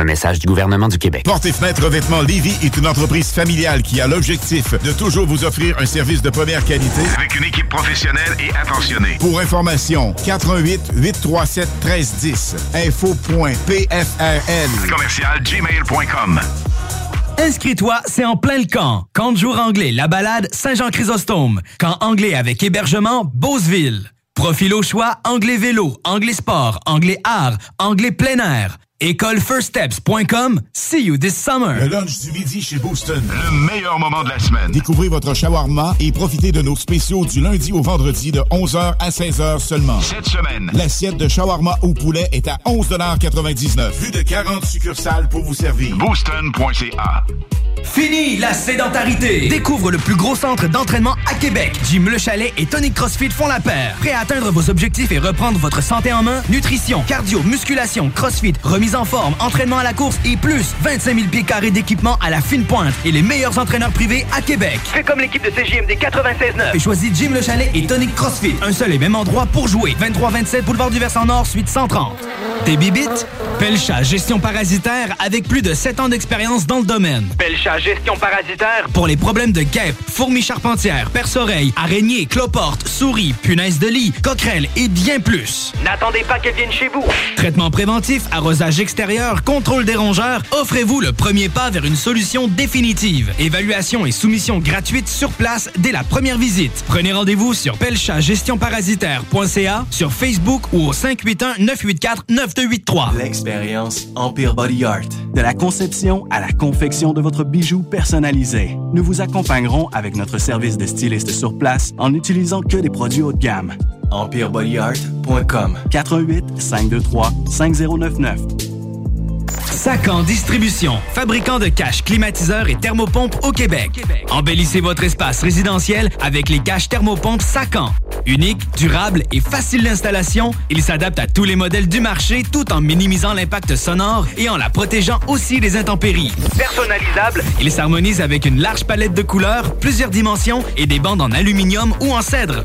Un message du gouvernement du Québec. Porte et fenêtres revêtement Lévis est une entreprise familiale qui a l'objectif de toujours vous offrir un service de première qualité avec une équipe professionnelle et attentionnée. Pour information, 88 837 1310 info.pfrl commercial gmail.com Inscris-toi, c'est en plein le camp. Camp de jour anglais, la balade, Saint-Jean-Chrysostome. Camp anglais avec hébergement, Beauceville. Profil au choix, anglais vélo, anglais sport, anglais art, anglais plein air. Écolefirststeps.com. See you this summer. Le lunch du midi chez Booston. Le meilleur moment de la semaine. Découvrez votre shawarma et profitez de nos spéciaux du lundi au vendredi de 11h à 16h seulement. Cette semaine, l'assiette de shawarma au poulet est à 11,99 Plus de 40 succursales pour vous servir. Booston.ca Fini la sédentarité! Découvre le plus gros centre d'entraînement à Québec. Jim Le Chalet et Tonic CrossFit font la paire. Prêt à atteindre vos objectifs et reprendre votre santé en main? Nutrition, cardio, musculation, CrossFit, remise en forme, entraînement à la course et plus 25 000 pieds carrés d'équipement à la fine pointe et les meilleurs entraîneurs privés à Québec. Fais comme l'équipe de CJMD 96.9. Et choisis Jim Le Chalet et Tonic CrossFit. Un seul et même endroit pour jouer. 23-27 Boulevard du Versant Nord, suite 130. Tes bibites? Pelcha Gestion Parasitaire avec plus de 7 ans d'expérience dans le domaine. Pelcha Gestion Parasitaire. Pour les problèmes de guêpes, fourmis charpentières, perce-oreilles, araignées, cloportes, souris, punaises de lit, coquerelles et bien plus. N'attendez pas qu'elles viennent chez vous. Traitement préventif, arrosage extérieur, contrôle des rongeurs, offrez-vous le premier pas vers une solution définitive. Évaluation et soumission gratuite sur place dès la première visite. Prenez rendez-vous sur pelchatgestionparasitaire.ca, sur Facebook ou au 581-984-9283. L'expérience Empire Body Art. De la conception à la confection de votre bijou personnalisé. Nous vous accompagnerons avec notre service de styliste sur place en n'utilisant que des produits haut de gamme. EmpireBodyArt.com 88 523 5099 Sacan Distribution, fabricant de caches, climatiseurs et thermopompes au Québec. Embellissez votre espace résidentiel avec les caches thermopompes Sacan. Unique, durable et facile d'installation, il s'adapte à tous les modèles du marché tout en minimisant l'impact sonore et en la protégeant aussi des intempéries. Personnalisable. Il s'harmonise avec une large palette de couleurs, plusieurs dimensions et des bandes en aluminium ou en cèdre.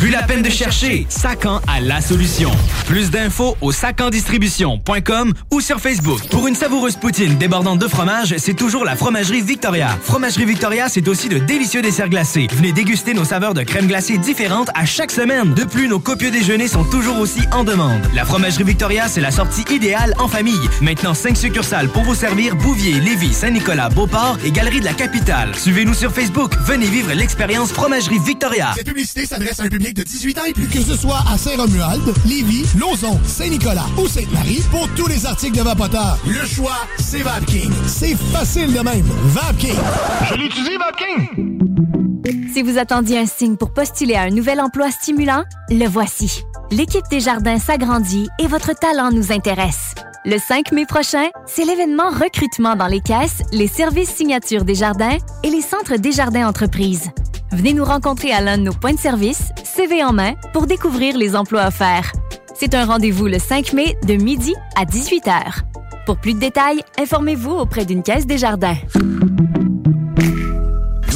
Plus la peine de chercher, Sacan a la solution. Plus d'infos au sacandistribution.com ou sur Facebook. Pour une savoureuse poutine débordante de fromage, c'est toujours la Fromagerie Victoria. Fromagerie Victoria, c'est aussi de délicieux desserts glacés. Venez déguster nos saveurs de crème glacée différentes à chaque semaine. De plus, nos copieux déjeuners sont toujours aussi en demande. La Fromagerie Victoria, c'est la sortie idéale en famille. Maintenant, 5 succursales pour vous servir Bouvier, Lévis, Saint-Nicolas, Beauport et Galerie de la Capitale. Suivez-nous sur Facebook. Venez vivre l'expérience Fromagerie Victoria. Cette publicité s'adresse à un public public de 18 ans et plus. Que ce soit à Saint-Romuald, Lévis, Lauson, Saint-Nicolas ou Sainte-Marie, pour tous les articles de Vapoteur, le choix, c'est VapKing. C'est facile de même. VapKing. Je l'utilise, VapKing! Si vous attendiez un signe pour postuler à un nouvel emploi stimulant, le voici. L'équipe des jardins s'agrandit et votre talent nous intéresse. Le 5 mai prochain, c'est l'événement recrutement dans les caisses, les services signatures des jardins et les centres des jardins entreprises. Venez nous rencontrer à l'un de nos points de service, CV en main, pour découvrir les emplois offerts. C'est un rendez-vous le 5 mai de midi à 18h. Pour plus de détails, informez-vous auprès d'une caisse des jardins.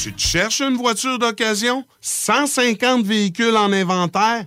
Tu te cherches une voiture d'occasion? 150 véhicules en inventaire?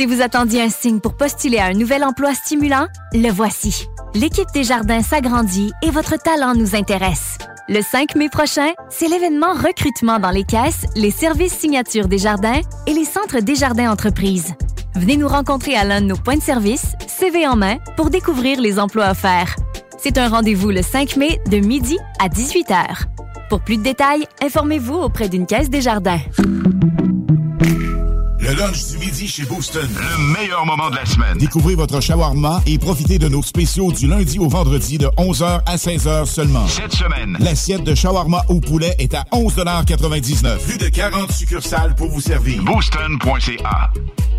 Si vous attendiez un signe pour postuler à un nouvel emploi stimulant, le voici. L'équipe des jardins s'agrandit et votre talent nous intéresse. Le 5 mai prochain, c'est l'événement recrutement dans les caisses, les services signatures des jardins et les centres des jardins entreprises. Venez nous rencontrer à l'un de nos points de service, CV en main, pour découvrir les emplois offerts. C'est un rendez-vous le 5 mai de midi à 18h. Pour plus de détails, informez-vous auprès d'une caisse des jardins. Le lunch du midi chez Booston. Le meilleur moment de la semaine. Découvrez votre shawarma et profitez de nos spéciaux du lundi au vendredi de 11h à 16h seulement. Cette semaine, l'assiette de shawarma au poulet est à 11,99 Plus de 40 succursales pour vous servir. Booston.ca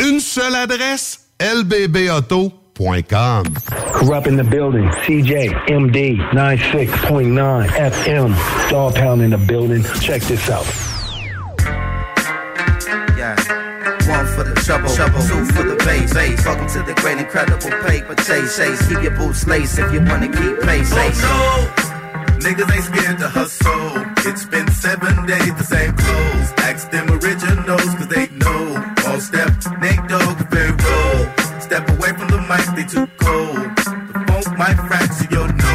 une seule adresse, lbbauto.com. Corrupt in the building. CJ, MD, 96.9 FM. Dog Pound in the building. Check this out. Yeah. One for the trouble, trouble. two for the bass. bass. Welcome to the great incredible paper chase. chase. Keep your boots laced if you wanna keep pace. Oh no! Niggas ain't scared to hustle. It's been seven days, the same clothes. Ask them originals, cause they know. All step, Nate Dogg, very roll. Step away from the mic, they too cold. The funk might fracture your nose,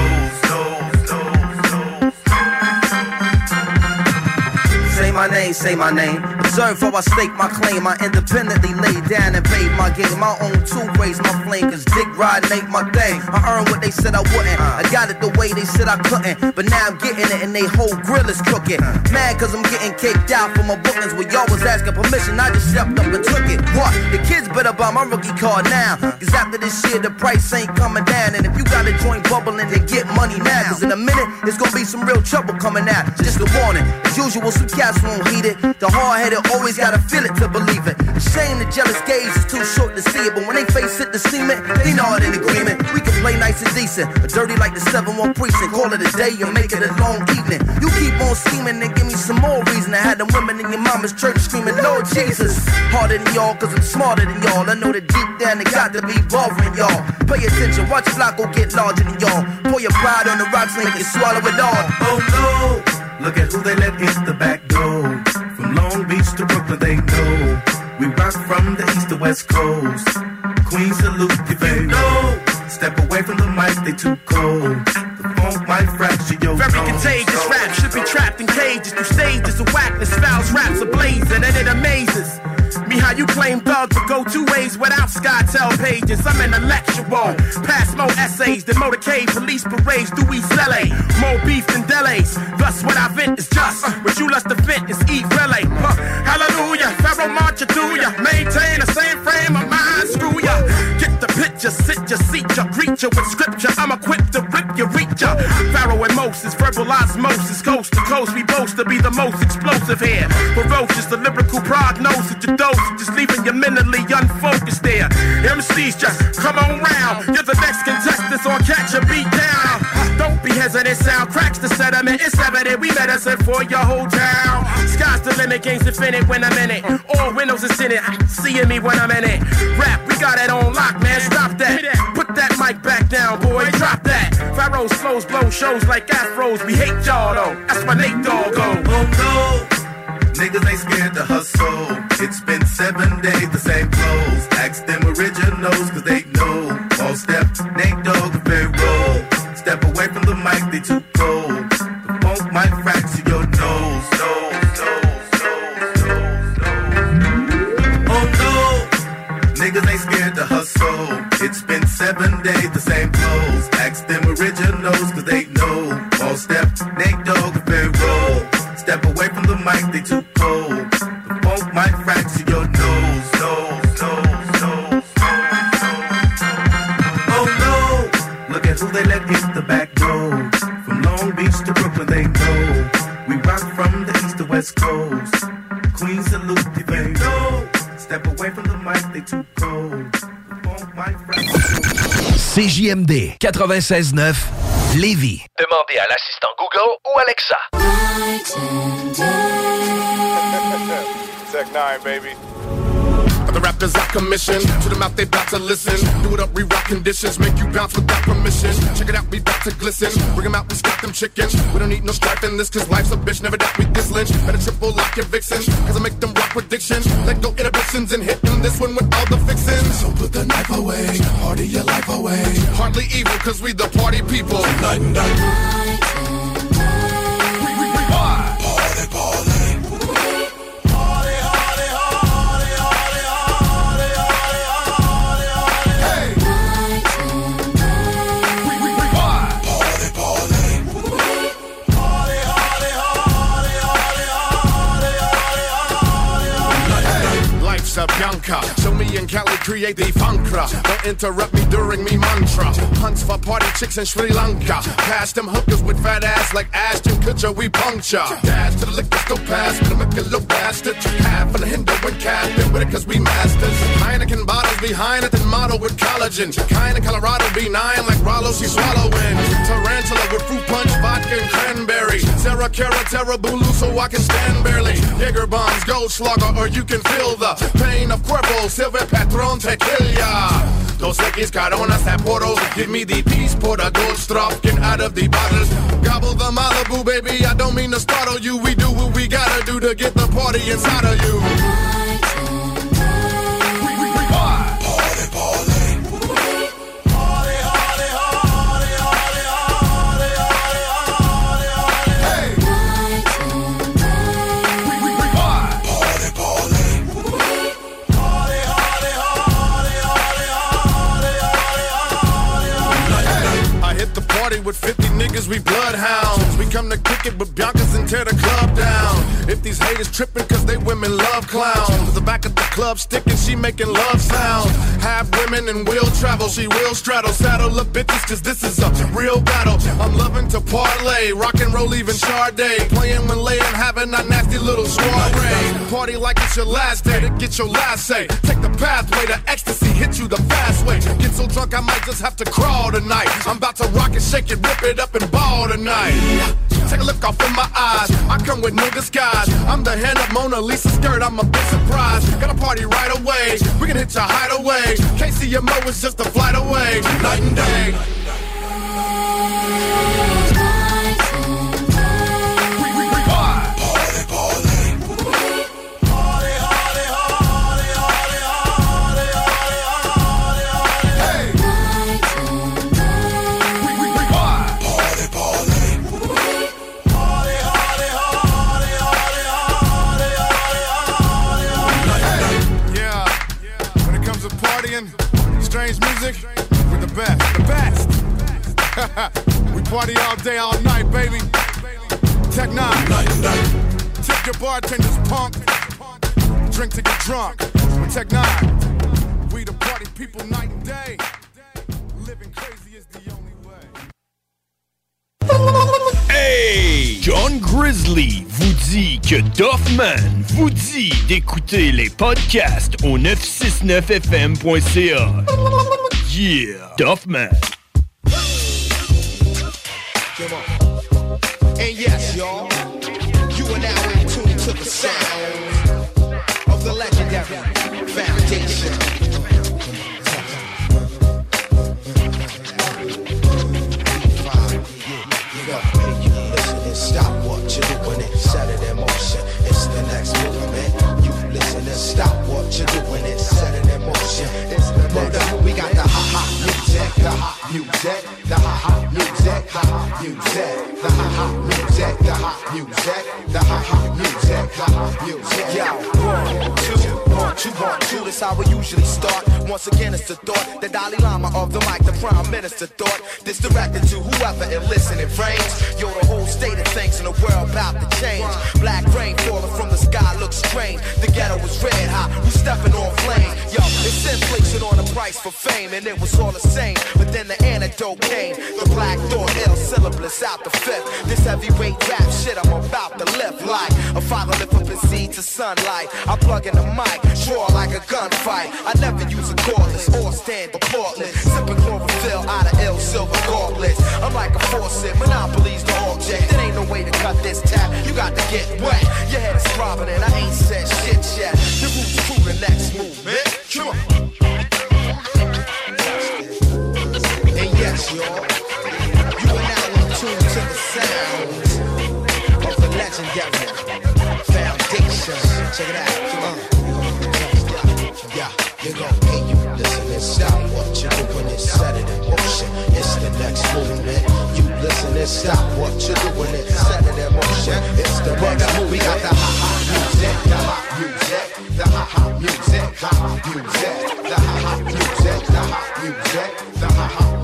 name, say my name. Observe how I stake my claim. I independently lay down and paid my game. My own two raise my flame. Cause dick ride ain't my thing. I earned what they said I wouldn't. I got it the way they said I couldn't. But now I'm getting it and they whole grill is crooked. Mad cause I'm getting kicked out for my bookings. Where y'all was asking permission, I just stepped up and took it. What? The kids better buy my rookie card now. Cause after this year, the price ain't coming down. And if you got a joint bubbling, then get money now. Cause in a minute, it's gonna be some real trouble coming out. Just a warning. As usual, some cats won't heed it. The hard headed always gotta feel it to believe it. Shame the jealous gaze is too short to see it. But when they face it, the cement, they know it in agreement. We can play nice and decent, but dirty like the 7 1 precinct. Call it a day and make it a long evening. You keep on scheming and give me some more reason. I had the women in your mama's church screaming, Lord Jesus. Harder than y'all, cause I'm smarter than y'all. I know that deep down it got to be bothering y'all. Pay attention, watch your block go get larger than y'all. Pour your pride on the rocks, make it swallow it all. Oh no! Look at who they let in the back door. From Long Beach to Brooklyn, they know. We rock from the east to west coast. Queen salute if you know. Step away from the mic, they too cold. The funk might fracture your Very nose. contagious rap should be trapped in cages through stages of whackness, fouls, raps ablaze, and it amazes. Me how you claim thugs but go two ways without SkyTel pages. I'm intellectual. Pass more essays than motorcade police parades through East LA. More beef than delays. Thus what I vent is just. What you lust to vent is eat relay. Huh. Hallelujah. Pharaoh march through ya. Maintain the same frame of mind. Screw ya. Get the picture. Sit ya. Seat ya. Greet ya with scripture. I'm equipped to rip ya. Reach ya. Pharaoh and Moses. Verbal osmosis. Coast to coast. We boast to be the most explosive here. Ferocious. The lyrical prognosis. Your dose. Just leaving you mentally unfocused there. MCs just come on round. You're the next contestant on Catch a Beat Down. Don't be hesitant, sound cracks the sediment. It's evident we medicine for your whole town. Sky's the limit, game's infinite when I'm in it. All windows is in it, seeing me when I'm in it. Rap, we got it on lock, man. Stop that. Put that mic back down, boy. Drop that. Pharaoh's flows blow shows like afros. We hate y'all though. That's my Nate Dogg go. Oh no. Niggas ain't scared to hustle. It's been seven days, the same clothes. Ask them originals, cause they know. All step, Nate Dogg, very roll. Step away from the mic, they too cold. The funk might fracture your nose. nose, nose, nose. Oh no. Niggas ain't scared to hustle. It's been seven days, the same clothes. Ask them originals, cause they know. All step, Nate Dogg, very roll. Step away from the mic, they too might fracture your nose, nose, nose, nose. Oh no! Look at who they let hit the back door. From Long Beach to Brooklyn, they know. We rock from the east to west coast. Queens salute the they know. Step away from the mic, they too cold. CJMD 96.9 Lévis. Demandez à l'assistant Google ou Alexa. Tech 9, baby. The rappers I commission, to the mouth, they bout to listen. Do it up, reroute conditions, make you bounce without permission. Check it out, we bout to glisten. Bring them out, we stack them chickens. We don't need no strife in this, cause life's a bitch, never doubt we this lynch. Better triple lock your vixens, cause I make them rock predictions. Let go inhibitions and hit them this one with all the fixins. So put the knife away, party your life away. Hardly evil, cause we the party people. Night and night. And Cali create the funkra. Don't interrupt me during me mantra. Hunts for party chicks in Sri Lanka. Pass them hookers with fat ass like Ashton Kutcher, we puncture. Dash to the liquor store pass, but I'm a little bastard. Half of the Hindu and Captain with it cause we masters. Heineken bottles behind it, then model with collagen. Kinda Colorado B9 like Rollo, she swallowing. Tarantula with fruit punch, vodka and cranberry. Sarah Cara, Terra Bulu, so I can stand barely. Jaeger bombs, Goldschlager, or you can feel the pain of Cuervo, Silver Patron, Tequila. Dos Equis, Coronas, Sapporo. Give me the peace, pour the gold strop, get out of the bottles. Gobble the Malibu, baby, I don't mean to startle you. We do what we gotta do to get the party inside of you. Niggas, we bloodhounds. We come to kick it but Biancas and tear the club down. If these haters tripping cause they women love clowns. The back of the club sticking, she making love sounds. Half women and will travel, she will straddle. Saddle up bitches cause this is a real battle. I'm loving to parlay, rock and roll even Sade. Playing when laying, having a nasty little soiree. Party like it's your last day to get your last say. Take the pathway to ecstasy, hit you the fast way. Get so drunk I might just have to crawl tonight. I'm about to rock it, shake it, rip it up ball tonight. Take a look off in my eyes. I come with no disguise. I'm the hand up Mona Lisa skirt. I'm a big surprise. Got a party right away. We can hit your hideaway. KCMO is just a flight away. Night and day. we party all day, all night, baby. Tech nine. Tip your bartender's punk. Drink to get drunk. Tech nine. We the party people night and day. Living crazy is the only way. Hey! John Grizzly vous dit que Doffman vous dit d'écouter les podcasts au 969fm.ca. Yeah! Doffman. And yes, y'all, you are now in tune to the sound the ha music, the ha ha music, ha ha music, the ha ha music, the ha music, the ha ha music, the ha music. Yo, two, one, two. That's how we usually start. Once again, it's the thought, the Dalai Lama of the mic, the Prime Minister thought. This directed to whoever it listening frames. Yo, the whole state of things in the world about to change. Black rain falling from the sky looks strange. The ghetto was red hot, we stepping on flame. Yo, it's inflation on the price for fame, and it was all the same. But then the antidote came. The black thought, ill syllabus out the fifth. This heavyweight rap shit I'm about to lift like a father lift up his seed to sunlight. I plug in the mic, draw like a gunfight. I never use a cordless or stand applaudless. Sipping chlorophyll out of ill silver gauntlets. I'm like a faucet, monopolies the object. There ain't no way to cut this tap. You got to get wet. Your head is throbbing and I ain't said shit yet. The roots true, the next movement. Come on. And yes, y'all, you are now in tune to the sounds of the legendary foundation. Check it out. On. Yeah, you gon' hey you listen and stop what you're doing and set it in motion. It's the next movement. You listen and stop what you're doing and set it in motion. It's the next movement. We got the ha ha music, the ha music, the ha ha music, ha music, the ha ha music, the ha music, the ha ha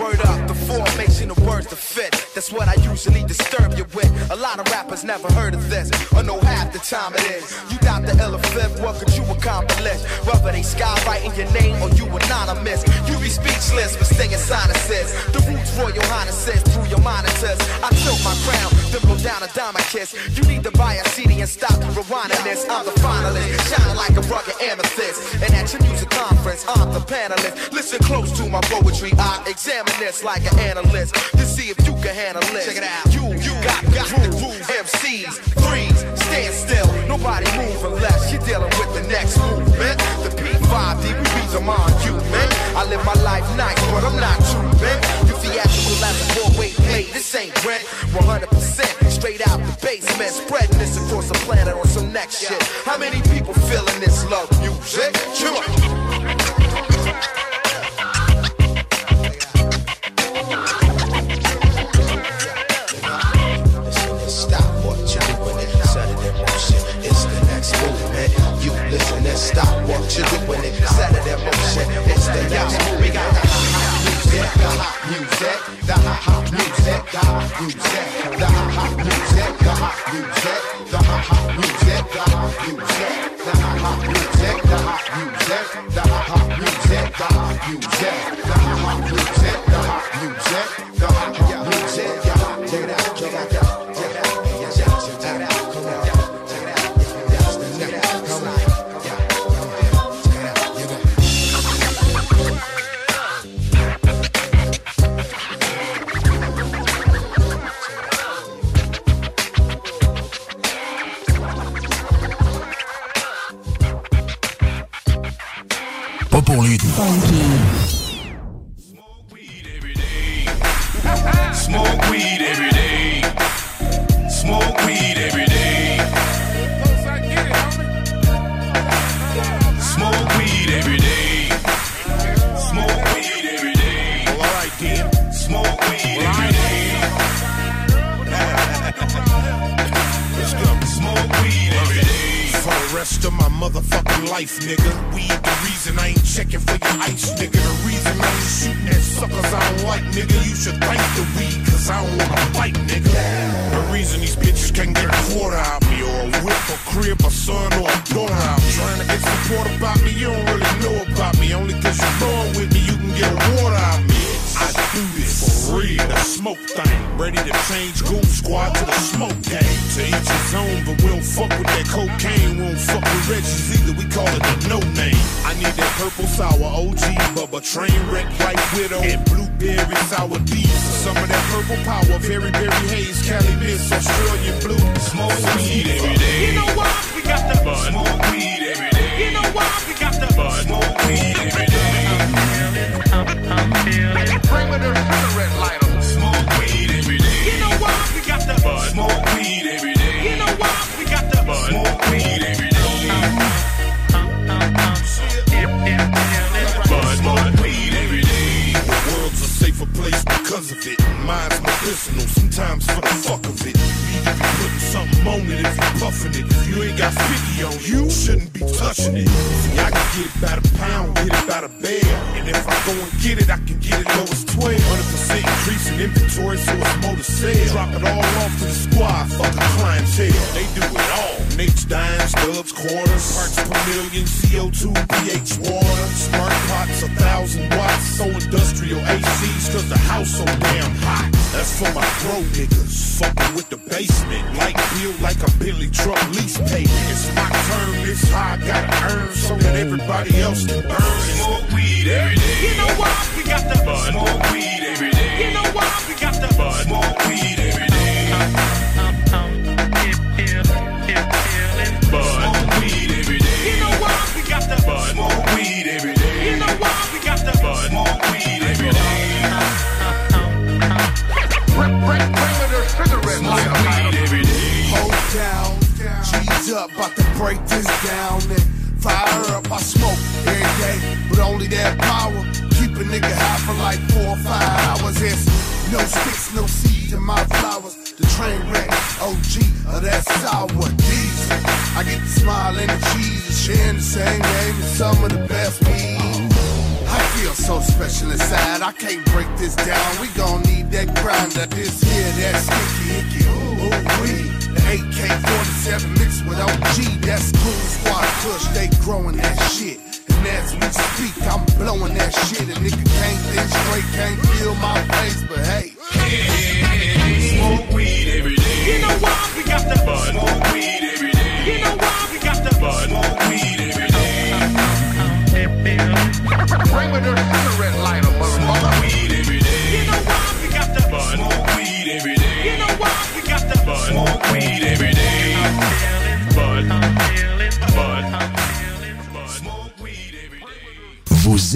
Word up, the formation of words to fit. That's what I usually disturb you with. A lot of rappers never heard of this, or know half the time it is. You got the fifth, what could you accomplish? Whether they skywriting your name or you anonymous, you be speechless for stinging sinuses. The roots royal highnesses through your monitors. I tilt my crown, then blow down a diamond kiss. You need to buy a CD and stop rewinding this. I'm the finalist, shining like a rugged amethyst. And at your music conference, I'm the panelist. Listen close to my poetry, I examine this like an analyst to see if you can handle it. Check it out. You, you got, got the groove. MCs, threes, stand still. Nobody move unless you're dealing with the next movement. The P5D, we on you, man. I live my life nice, but I'm not true, man. You theatrical as a four-way play. This ain't rent. 100% straight out the basement. Spreading this across the planet on some next shit. How many people feeling this love music? Come stop what you're doing it in motion. It's the movement. We got the ha-ha music, the hot music, the ha-ha music, the hot music, the ha-ha music, the hot music, the ha-ha music, the hot music, the ha-ha music, the hot music, the ha-ha music, the hot music, the ha-ha music, the hot music,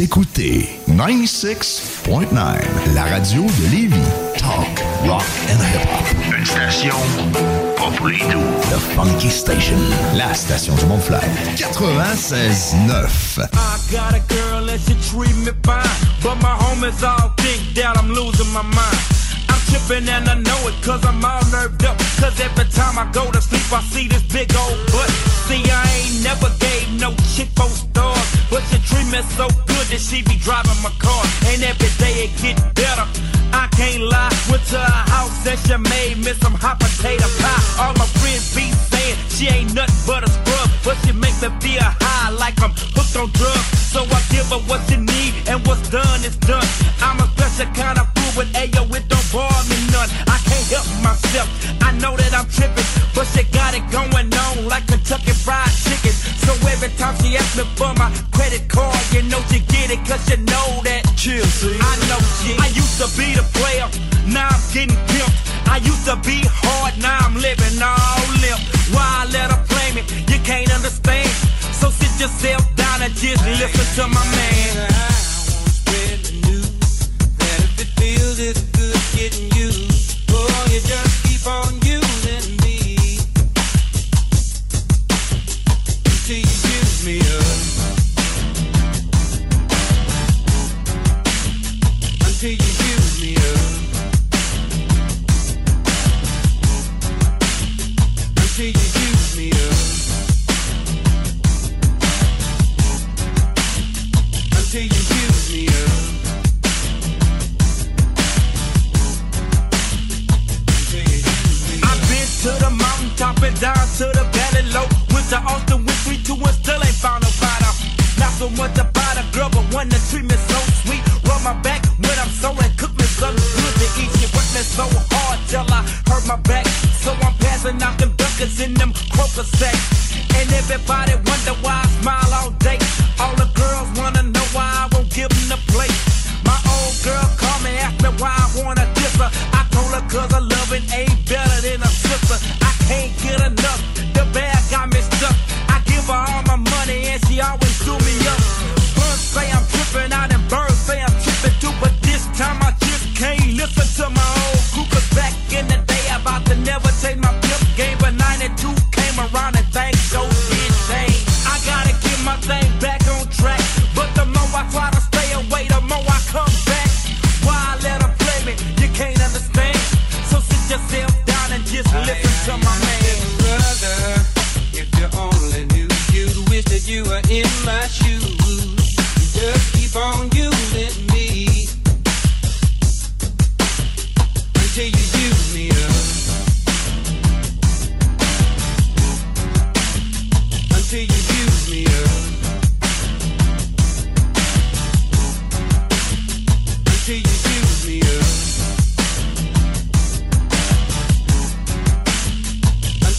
Écoutez 96.9, la radio de Lévis. Talk, rock and hip-hop. Une station pas pour les doux. The Funky Station, la station du mont 96.9. I got a girl and she treat me fine. But my homies all think that I'm losing my mind. I'm tripping and I know it cause I'm all nerved up. Cause every time I go to sleep I see this big old butt. See I ain't never gave no chick on stuff. But you treat me so good that she be driving my car. And every day it get better. I can't lie, went to a house that she made me some hot potato pie. All my friends be saying she ain't nothing but a scrub, but she make me feel high like I'm hooked on drugs. So I give her what you need, and what's done is done. I'm a special kind of fool, but ayo, it don't bother me none. I can't help myself. I know that I'm tripping, but she got it going on like Kentucky Fried Chicken. So every time she asks me for my credit card, you know she get it, cause you know that. Chill, see? I know she. I used to be the player, now I'm getting pimped. I used to be hard, now I'm living all limp. Why I let her play? blame it, you can't understand. So sit yourself down and just listen to my man. I spread the news that if it feels it's good getting you, boy, you just keep on. Down to the valley low. Went to Austin with three, two, and still ain't found nobody. Not so much about a girl, but one that treat me so sweet. Rub my back when I'm so and cook me something good to eat. She worked me so hard till I hurt my back. So I'm passing out them duckers in them croaker sacks. And everybody wonder why I smile all day. All the girls wanna know why I won't give them the plate. My old girl called me, asked me why I wanna diss her. I told her cause her loving ain't better than a sister. I can't get enough, the bag got me stuck. I give her all my money and she always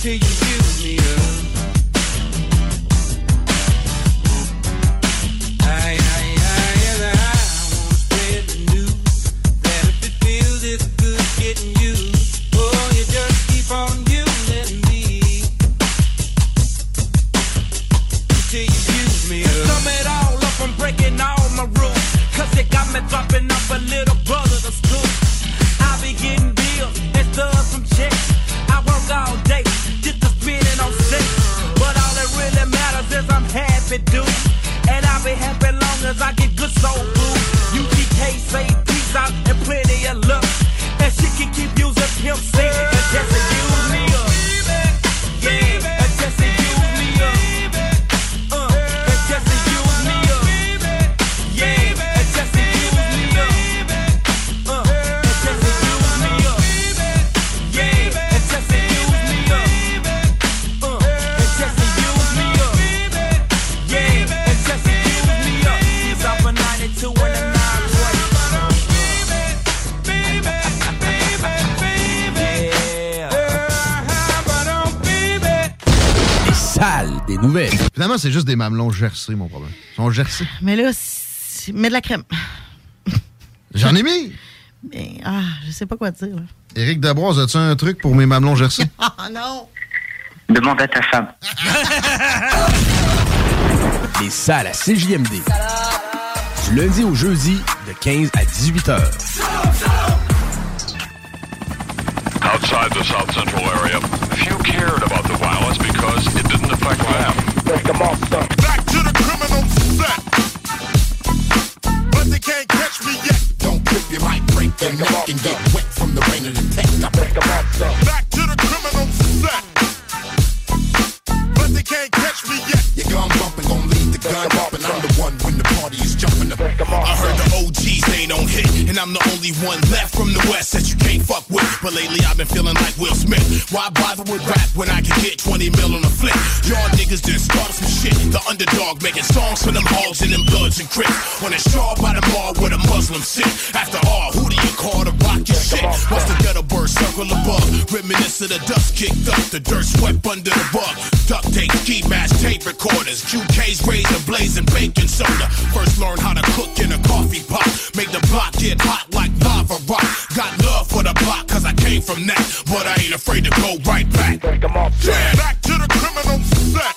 Until you mamelons gercés, mon problème. Ils sont gercés. Mais là, mets de la crème. J'en ai mis. Mais, ah, je sais pas quoi dire. là. Éric Dabroise, as-tu un truc pour mes mamelons gercés? Ah non! Demande à ta femme. Les salles à CJMD. Du lundi au jeudi, de 15 à 18 heures. Outside the South Central area, few cared about the violence because it didn't affect them. Back to the criminal set. But they can't catch me yet. Don't trip, you might break your neck and get wet from the rain of the tech. Back to the criminal only one left from the West that you can't fuck with. But lately I've been feeling like Will Smith. Why bother with rap when I can get 20 mil on a flip? Y'all niggas just started some shit. The underdog making songs for them hogs and them bloods and crips. On a straw by the mall where the Muslims sit. After all, who do you call to rock your shit? What's the ghetto bird circle above? Reminisce of the dust kicked up, the dirt swept under the rug. Duct tape, ski mask, tape recorders, QK's razor blazing baking soda. First learned how to cook in a coffee pot. Make the block get hot like lava rock. Got love for the block cause I came from that. But I ain't afraid to go right back. Yeah. Back to the criminal set.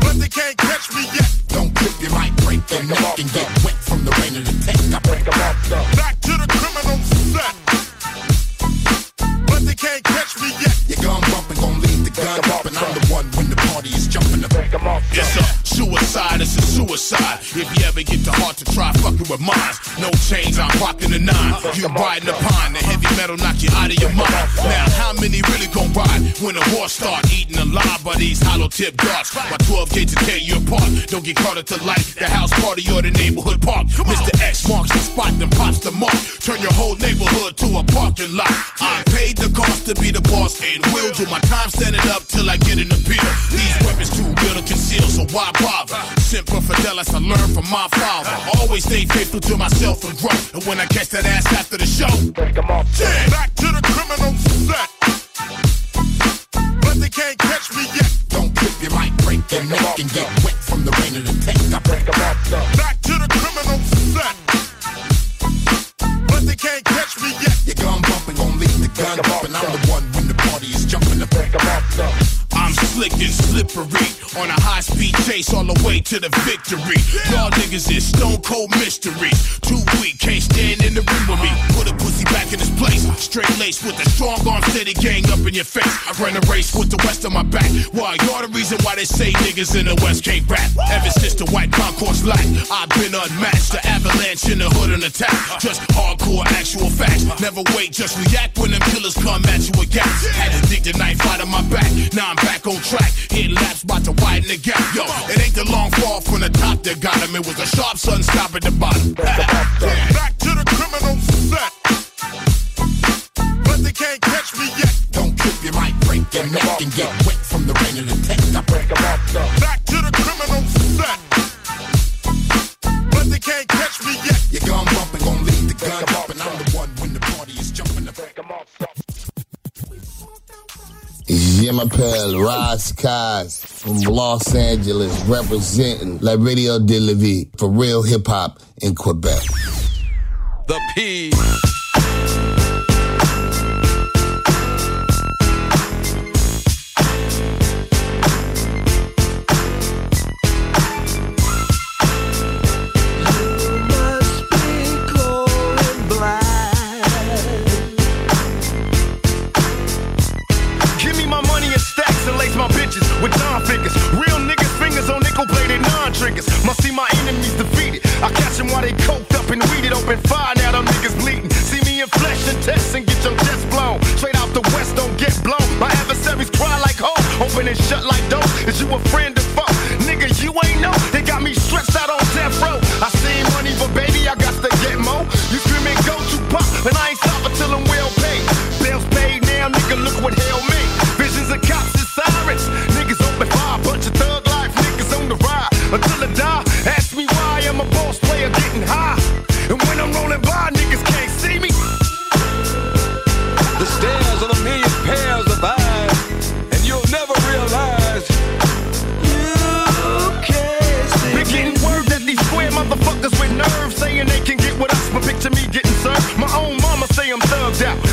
But they can't catch me yet. Don't trip, you might break your neck and get wet from the rain of the tech. Back to the criminal set. But they can't catch me yet. Your gun bumping, gon' leave the gun up, and I'm the one when the party is jumping up. It's a suicide, it's a suicide. If you ever get the heart to try fucking with mine, no chains, I'm rocking the nine. You riding the pine, the heavy metal knock you out of your mind. Now, how many really gon' ride when a horse start eating alive by these hollow tip darts? My 12 gauge to tear you apart. Don't get caught at the light, the house party or the neighborhood park. Mr. X marks the spot, then pops the mark. Turn your whole neighborhood to a parking lot. I paid the cost to be the boss and will do my time standing up till I get an appeal. These weapons too real to conceal, so why bother? Simple fidelis I learned from my father. Always stay faithful to myself and grow. And when I catch that ass after the show, yeah, back to the criminal set. But they can't catch me yet. Don't clip your mic, break your neck, and get wet chase all the way to the victory. Y'all niggas is stone cold mysteries. Too weak, can't stand in the ring with me. Put a back in his place. Straight lace with a strong arm city gang up in your face. I run a race with the west on my back. Why? You're the reason why they say niggas in the west can't rap. Ever since the white concourse lack, I've been unmatched. The avalanche in the hood and attack. Just hardcore actual facts. Never wait, just react when them killers come at you with gas. Had to dig the knife out of my back. Now I'm back on track. Hit laps, about to widen the gap. Yo, it ain't the long fall from the top that got him. It was a sharp sun stop at the bottom. Back to the criminal set. But they can't catch me yet. Don't clip your mic, break your neck, and get wet from the rain of the tech. I break them off, Back to the criminal set. But they can't catch me yet. Your gun bumping, gon' leave the gun up, and I'm the one when the party is jumping to break them off. Je m'appelle Ross Kaz from Los Angeles, representing La Radio de la Vie for real hip hop in Quebec. The P. while they coked up and weeded. Open fire, now them niggas bleeding. See me in flesh and test and get your chest blown. Straight out the west, don't get blown. My adversaries cry like ho. Open and shut like dope. Is you a friend or foe? Nigga, you ain't know. They got me stretched out on death row.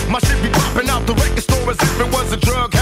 My shit be popping out the record store as if it was a drug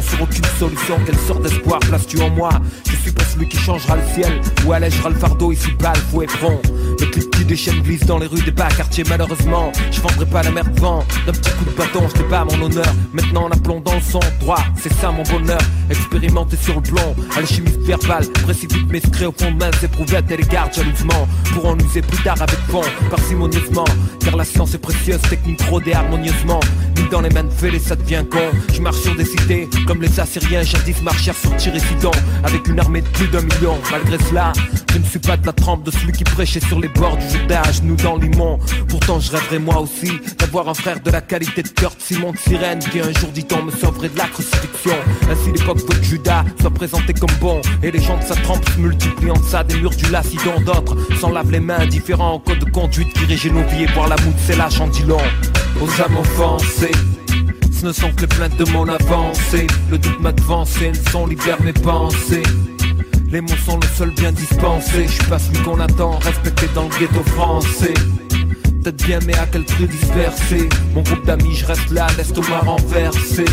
Sur aucune solution. Quelle sorte d'espoir places-tu en moi? Celui qui changera le ciel. Ou allègera le fardeau ici bas le fouet front Le clip qui déchaîne glisse dans les rues des bas quartiers malheureusement. Je vendrai pas la merde vent D'un petit coup de bâton je pas mon honneur. Maintenant en plomb dans le sang droit C'est ça mon bonheur. Expérimenté sur le plomb Alchimiste verbal. Précipite mes secrets au fond de main S'éprouver à tes gardes jalousement. Pour en user plus tard avec fond Parcimonieusement. Car la science est précieuse Technique rodée harmonieusement Mis dans les mains de fêlés ça devient con Je marche sur des cités Comme les Assyriens Jadis marchèrent sur Tirésidon Avec une armée de d'un million. Malgré cela Je ne suis pas de la trempe de celui qui prêchait sur les bords du Jourdain à genoux dans Limon Pourtant je rêverais moi aussi D'avoir un frère de la qualité de Kurt Simon de Sirène Qui un jour dit-on me sauverait de la crucifixion. Ainsi l'époque que Judas soit présenté comme bon Et les gens de sa trempe se multiplient en ça Des murs du lacidon d'autres S'en lavent les mains indifférents au code de conduite Qui régit nos vies et voir la moue de ses lâches en dit long Aux âmes offensées ce ne sont que les plaintes de mon avancée. Le doute m'a devancé, le son libère mes pensées Les mots sont le seul bien dispensé. Je suis pas celui qu'on attend, respecté dans le ghetto français. Peut-être bien mais à quel prix dispersé? Mon groupe d'amis je reste là, l'estomac renversé.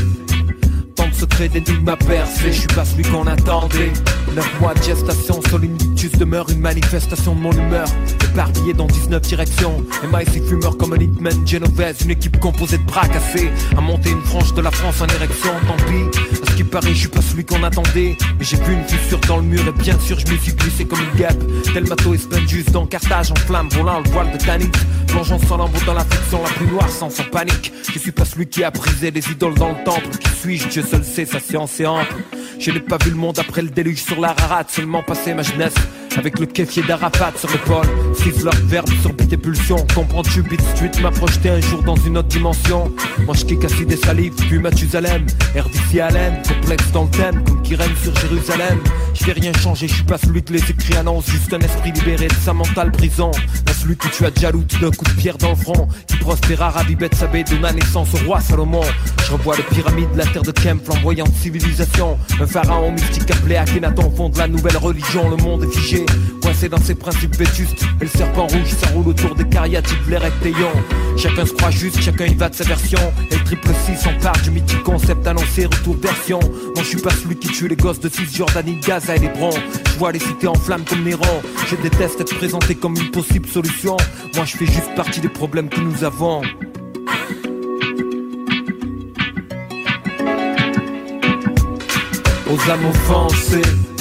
Tant de secrets d'énigmes à percer Je suis pas celui qu'on attendait Neuf mois de gestation, solinitus demeure une manifestation de mon humeur. Éparpillé dans 19 directions. MIC fumeur comme un hitman Genovese Une équipe composée de bras cassés. À monter une frange de la France en érection Tant pis, à ce qui paraît je suis pas celui qu'on attendait. Mais j'ai vu une fissure dans le mur et bien sûr je me suis glissé comme une guêpe. Tel mato juste dans Carthage en flamme Volant le voile de Tanit. Plongeant sans lambeau dans la fiction la plus noire sans, sans panique. Je suis pas celui qui a brisé les idoles dans le temple. Qui suis-je? Dieu seul sait sa science est ample. Je n'ai pas vu le monde après le déluge sur la rarate Seulement passé ma jeunesse Avec le kéfier d'Arafat sur l'épaule. Fils leur verbe sur beat et pulsion. Comprends-tu Beat Street m'a projeté un jour dans une autre dimension. Moi je kick acide et salive puis Mathusalem. D'ici Allen, complexe dans le Comme qui règne sur Jérusalem. Je vais rien changer, je suis pas celui que les écrits annoncent Juste un esprit libéré de sa mentale prison. Pas celui que tu as looté d'un coup de pierre dans le front. Qui prospéra Rabbi Bet Sabé donna naissance au roi Salomon. Je revois les pyramides, la terre de Kem, flamboyante civilisation. Un pharaon mystique appelé Akhenaton fonde la nouvelle religion. Le monde est figé, coincé dans ses principes vétustes Et le serpent rouge s'enroule autour des cariatides, les rectaillons Chacun se croit juste, chacun y va de sa version. Et le triple 6 part du mythique concept annoncé retour version. Moi je suis pas celui qui tue les gosses de Cisjordanie, Gaza et les broncs Je vois les cités en flammes comme Néron Je déteste être présenté comme une possible solution. Moi je fais juste partie des problèmes que nous avons. Aux âmes offensées.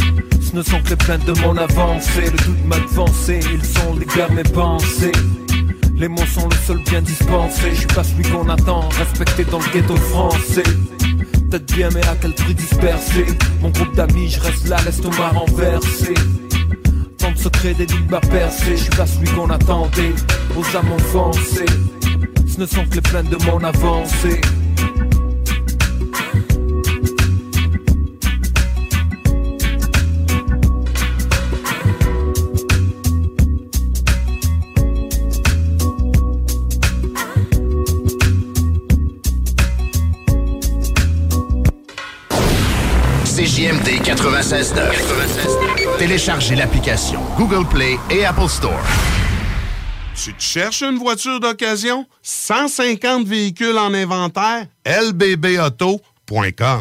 Ne sont que les plaintes de mon avancée, le doute m'a devancé, ils sont les gars mes pensées. Les mots sont le seul bien dispensé, je suis pas celui qu'on attend, respecté dans le ghetto français. Peut-être bien, mais à quel prix dispersé? Mon groupe d'amis, je reste là, l'estomac renversé. Tant de secrets, des lignes percées, je suis pas celui qu'on attendait, aux âmes. Ce ne sont que les plaintes de mon avancée. 96.9. Téléchargez l'application Google Play et Apple Store. Tu te cherches une voiture d'occasion? 150 véhicules en inventaire? lbbauto.com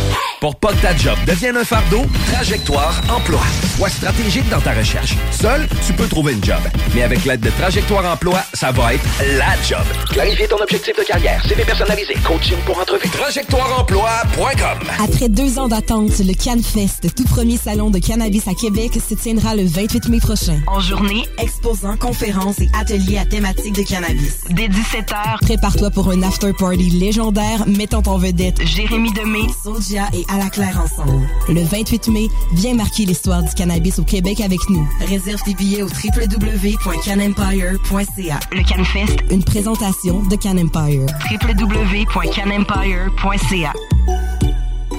Pour pas que ta job devienne un fardeau, Trajectoire Emploi. Sois stratégique dans ta recherche. Seul, tu peux trouver une job. Mais avec l'aide de Trajectoire Emploi, ça va être la job. Clarifier ton objectif de carrière, CV personnalisé, coaching pour entrevue. TrajectoireEmploi.com Après deux ans d'attente, le CanFest, tout premier salon de cannabis à Québec, se tiendra le 28 mai prochain. En journée, exposants, conférences et ateliers à thématique de cannabis. Dès 17h, Prépare-toi pour un after-party légendaire mettant en vedette Jérémy Demé, Soulja et À la Claire ensemble. Le 28 mai, viens marquer l'histoire du cannabis au Québec avec nous. réserve tes billets au www.canempire.ca. Le CanFest, Une présentation de Can Empire. www.canempire.ca.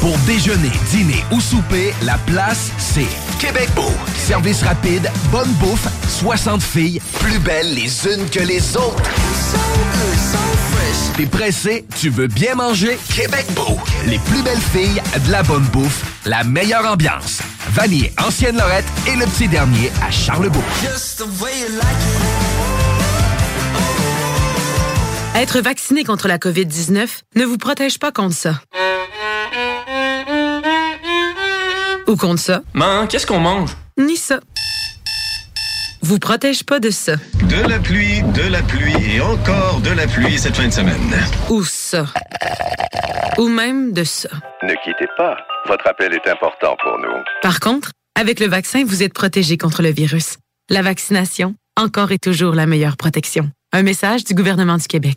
Pour déjeuner, dîner ou souper, la place, c'est Québec Beau. Service rapide, bonne bouffe, 60 filles, plus belles les unes que les autres. T'es pressé, tu veux bien manger? Québec Beau. Les plus belles filles, de la bonne bouffe, la meilleure ambiance. Vanier, Ancienne Lorette et le petit dernier à Charlebourg. Être vacciné contre la COVID-19 ne vous protège pas contre ça. Ou contre ça? Man, qu'est-ce qu'on mange? Ni ça. Vous protège pas de ça. De la pluie, de la pluie et encore de la pluie cette fin de semaine. Ou ça. Ou même de ça. Ne quittez pas. Votre appel est important pour nous. Par contre, avec le vaccin, vous êtes protégé contre le virus. La vaccination, encore et toujours la meilleure protection. Un message du gouvernement du Québec.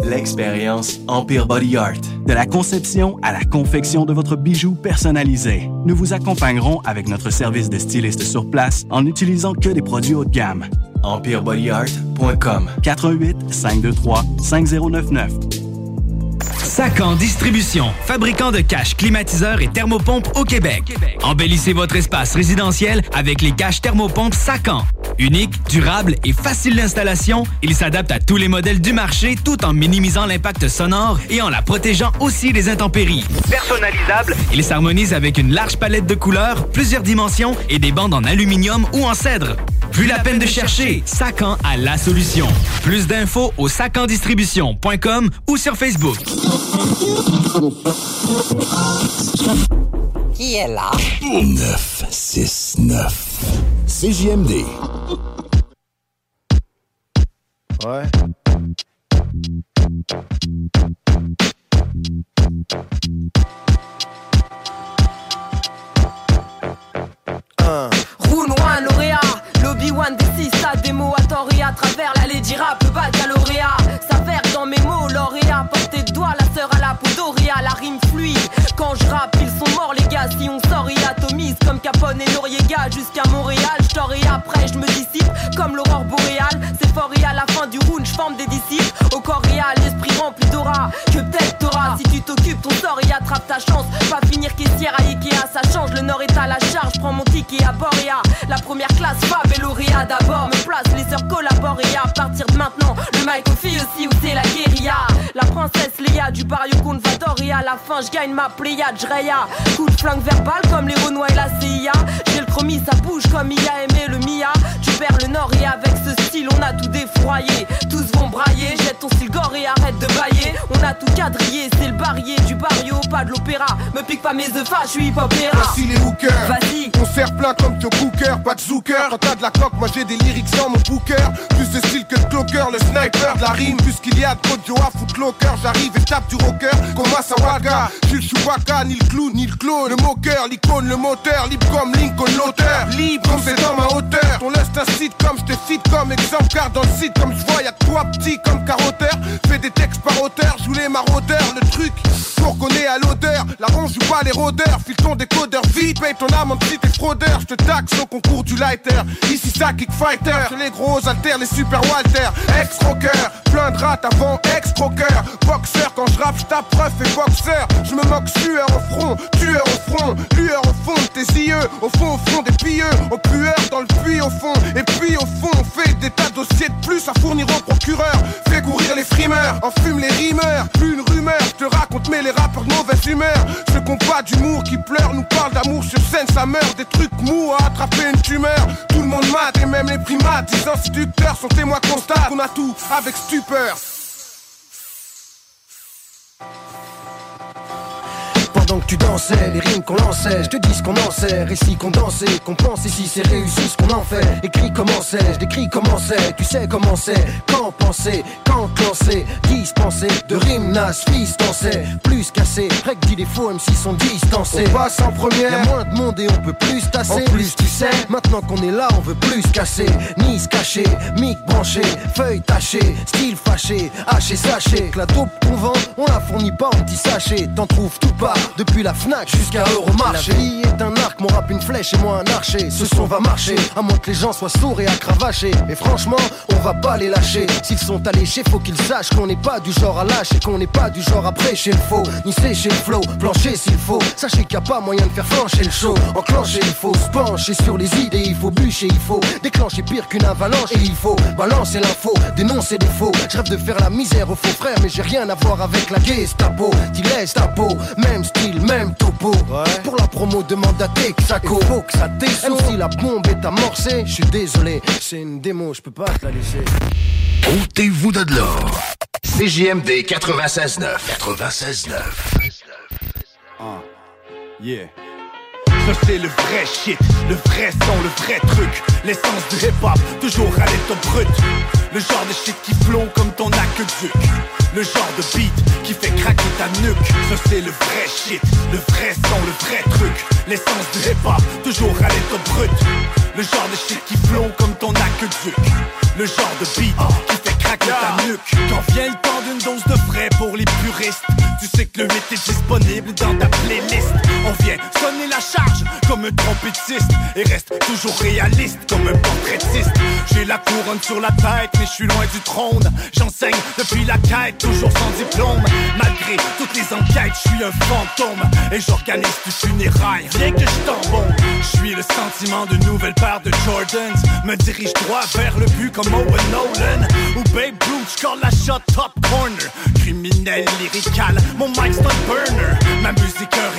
L'expérience Empire Body Art. De la conception à la confection de votre bijou personnalisé. Nous vous accompagnerons avec notre service de styliste sur place en n'utilisant que des produits haut de gamme. EmpireBodyArt.com 88 523 5099 Sacan Distribution, fabricant de caches, climatiseurs et thermopompes au Québec. Embellissez votre espace résidentiel avec les caches thermopompes Sacan. Unique, durable et facile d'installation, il s'adapte à tous les modèles du marché tout en minimisant l'impact sonore et en la protégeant aussi des intempéries. Personnalisable, il s'harmonise avec une large palette de couleurs, plusieurs dimensions et des bandes en aluminium ou en cèdre. Plus la peine de chercher, Sacan a la solution. Plus d'infos au sacandistribution.com ou sur Facebook. Qui est là? 969. CJMD. Ouais. Un. Rounois, lauréat, l'Obi-Wan des comme Capone et Noriega jusqu'à Montréal. Je et après, je me dissipe comme l'aurore boréale. C'est fort et à la fin du round, je forme des disciples. Au corps réel, l'esprit rempli d'aura. Que peut-être si tu t'occupes ton sort et attrape ta chance. Pas finir caissière à Ikea, ça change. Le nord est à la charge, prends mon ticket à Boréa. La première classe, Fab et lauréat d'abord. Me place, les sœurs collaborent et à partir de maintenant, le mic aux filles aussi où c'est la guérilla. La princesse Léa du barrio Et à la fin, je gagne ma pléiade, j'raya. Coup de flingue verbal comme les Renois et la CIA. J'ai le chromie, ça bouge comme il a aimé le Mia. Tu perds le nord et avec ce style, on a tout défroyé. Tous vont brailler, jette ton style gore et arrête de bailler. On a tout quadrillé, c'est le barrier du barrio, pas de l'opéra. Me pique pas mes œufs, je suis opéra. Voici les hookers. Vas-y. Concert plein comme Joe Cooker, pas de zooker. Quand t'as de la coque, moi j'ai des lyrics dans mon booker. Plus de style que le clocker, le sniper de la rime. Puisqu'il y a de à footlocker, j'arrive et tape du rocker. Masawaga, j'ai le Chewbacca, ni le clown, ni le clone. Le moqueur, l'icône, le moteur, libre comme Lincoln, l'auteur. Libre comme c'est dans ma hauteur. Ton lust incite comme je te cite comme exemple, car dans le site, comme je vois, y'a que toi petit comme carotteur. Fais des textes par auteur, joue les maraudeurs. Le truc, pour qu'on est à l'odeur. La ronge joue pas les rôdeurs, file ton décodeur vite, paye ton amende si t'es fraudeur. Je te taxe au concours du lighter. Ici ça kick fighter, Chez les gros alters, les super Walter. Ex-rocker, plein de rats avant ex-croqueur. Boxeur, quand je rappe, je tape boxeur. Je me moque sueur au front, tueur au front, lueur au fond de tes yeux. Au fond, au fond des pieux, au pueur dans le puits au fond. Et puis au fond, on fait des tas de dossiers de plus à fournir au procureur. Fais courir les frimeurs, enfume les rimeurs. Plus une rumeur, je te raconte, mais les rappeurs de mauvaise humeur. Ont pas d'humour, qui pleurent, nous parlent d'amour sur scène, ça meurt. Des trucs mous à attraper une tumeur. Tout le monde mate et même les primates. Les instituteurs sont témoins constatent qu'on a tout avec stupeur. Pendant que tu dansais, les rimes qu'on lançait, je te dis ce qu'on en sait, récit qu'on dansait, qu'on pense ici c'est réussi ce qu'on en fait. Écrit comment c'est, je décris comment c'est, tu sais comment c'est, quand penser, quand lancer, dispenser, de rimes nas, fils dansait, plus cassé, rec dit des faux MC sont distancés. On passe en première. Y'a moins de monde et on peut plus se tasser. En plus, tu sais, maintenant qu'on est là, on veut plus se casser, ni se cacher, mic branché, feuille tachée, style fâché, haché, sachet, que la taupe qu'on vend, on la fournit pas en petit sachet, t'en trouves tout pas, depuis la Fnac jusqu'à Euromarché. La vie est un arc, mon rap une flèche et moi un archer. Ce son va marcher, à moins que les gens soient sourds et à cravacher. Et franchement, on va pas les lâcher. S'ils sont alléchés, faut qu'ils sachent qu'on n'est pas du genre à lâcher, qu'on n'est pas du genre à prêcher le faux, ni sécher le flow, plancher s'il faut. Sachez qu'il n'y a pas moyen de faire flancher le show. Enclencher, il faut se pencher sur les idées, il faut bûcher, il faut déclencher pire qu'une avalanche. Et il faut balancer l'info, dénoncer des faux. Je rêve de faire la misère aux faux frères, mais j'ai rien à voir avec la Gestapo. T'y laisse ta peau, même style, même topo. Pour la promo, demande à Texaco. Faut que ça Même si la bombe est amorcée, je suis désolé, c'est une démo, je peux pas te la laisser. Ôtez-vous de l'or. CJMD 96.9. 96.9. Ah, yeah. Ça c'est le vrai shit, le vrai son, le vrai truc L'essence du hip-hop, toujours à l'état brut Le genre de shit qui plombe comme ton aqueduc. Le genre de beat qui fait craquer ta nuque. Ça c'est le vrai shit, le vrai son, le vrai truc. L'essence du hip-hop, toujours à l'état brut Le genre de shit qui plombe comme ton aqueduc. Le genre de beat qui ta nuque Quand vient le temps d'une dose de vrai pour les puristes Tu sais que le 8 est disponible dans ta playlist On vient sonner la charge comme un trompettiste et reste toujours réaliste comme un portraitiste. J'ai la couronne sur la tête, mais je suis loin du trône. J'enseigne depuis la quête, toujours sans diplôme. Malgré toutes les enquêtes, je suis un fantôme et j'organise du funérailles. Rien que je t'embombe, je suis le sentiment d'une nouvelle paire de Jordans. Me dirige droit vers le but comme Owen Nolan ou Babe Ruth, j'colle la shot top corner. Criminel lyrical, mon mic un burner. Ma musique un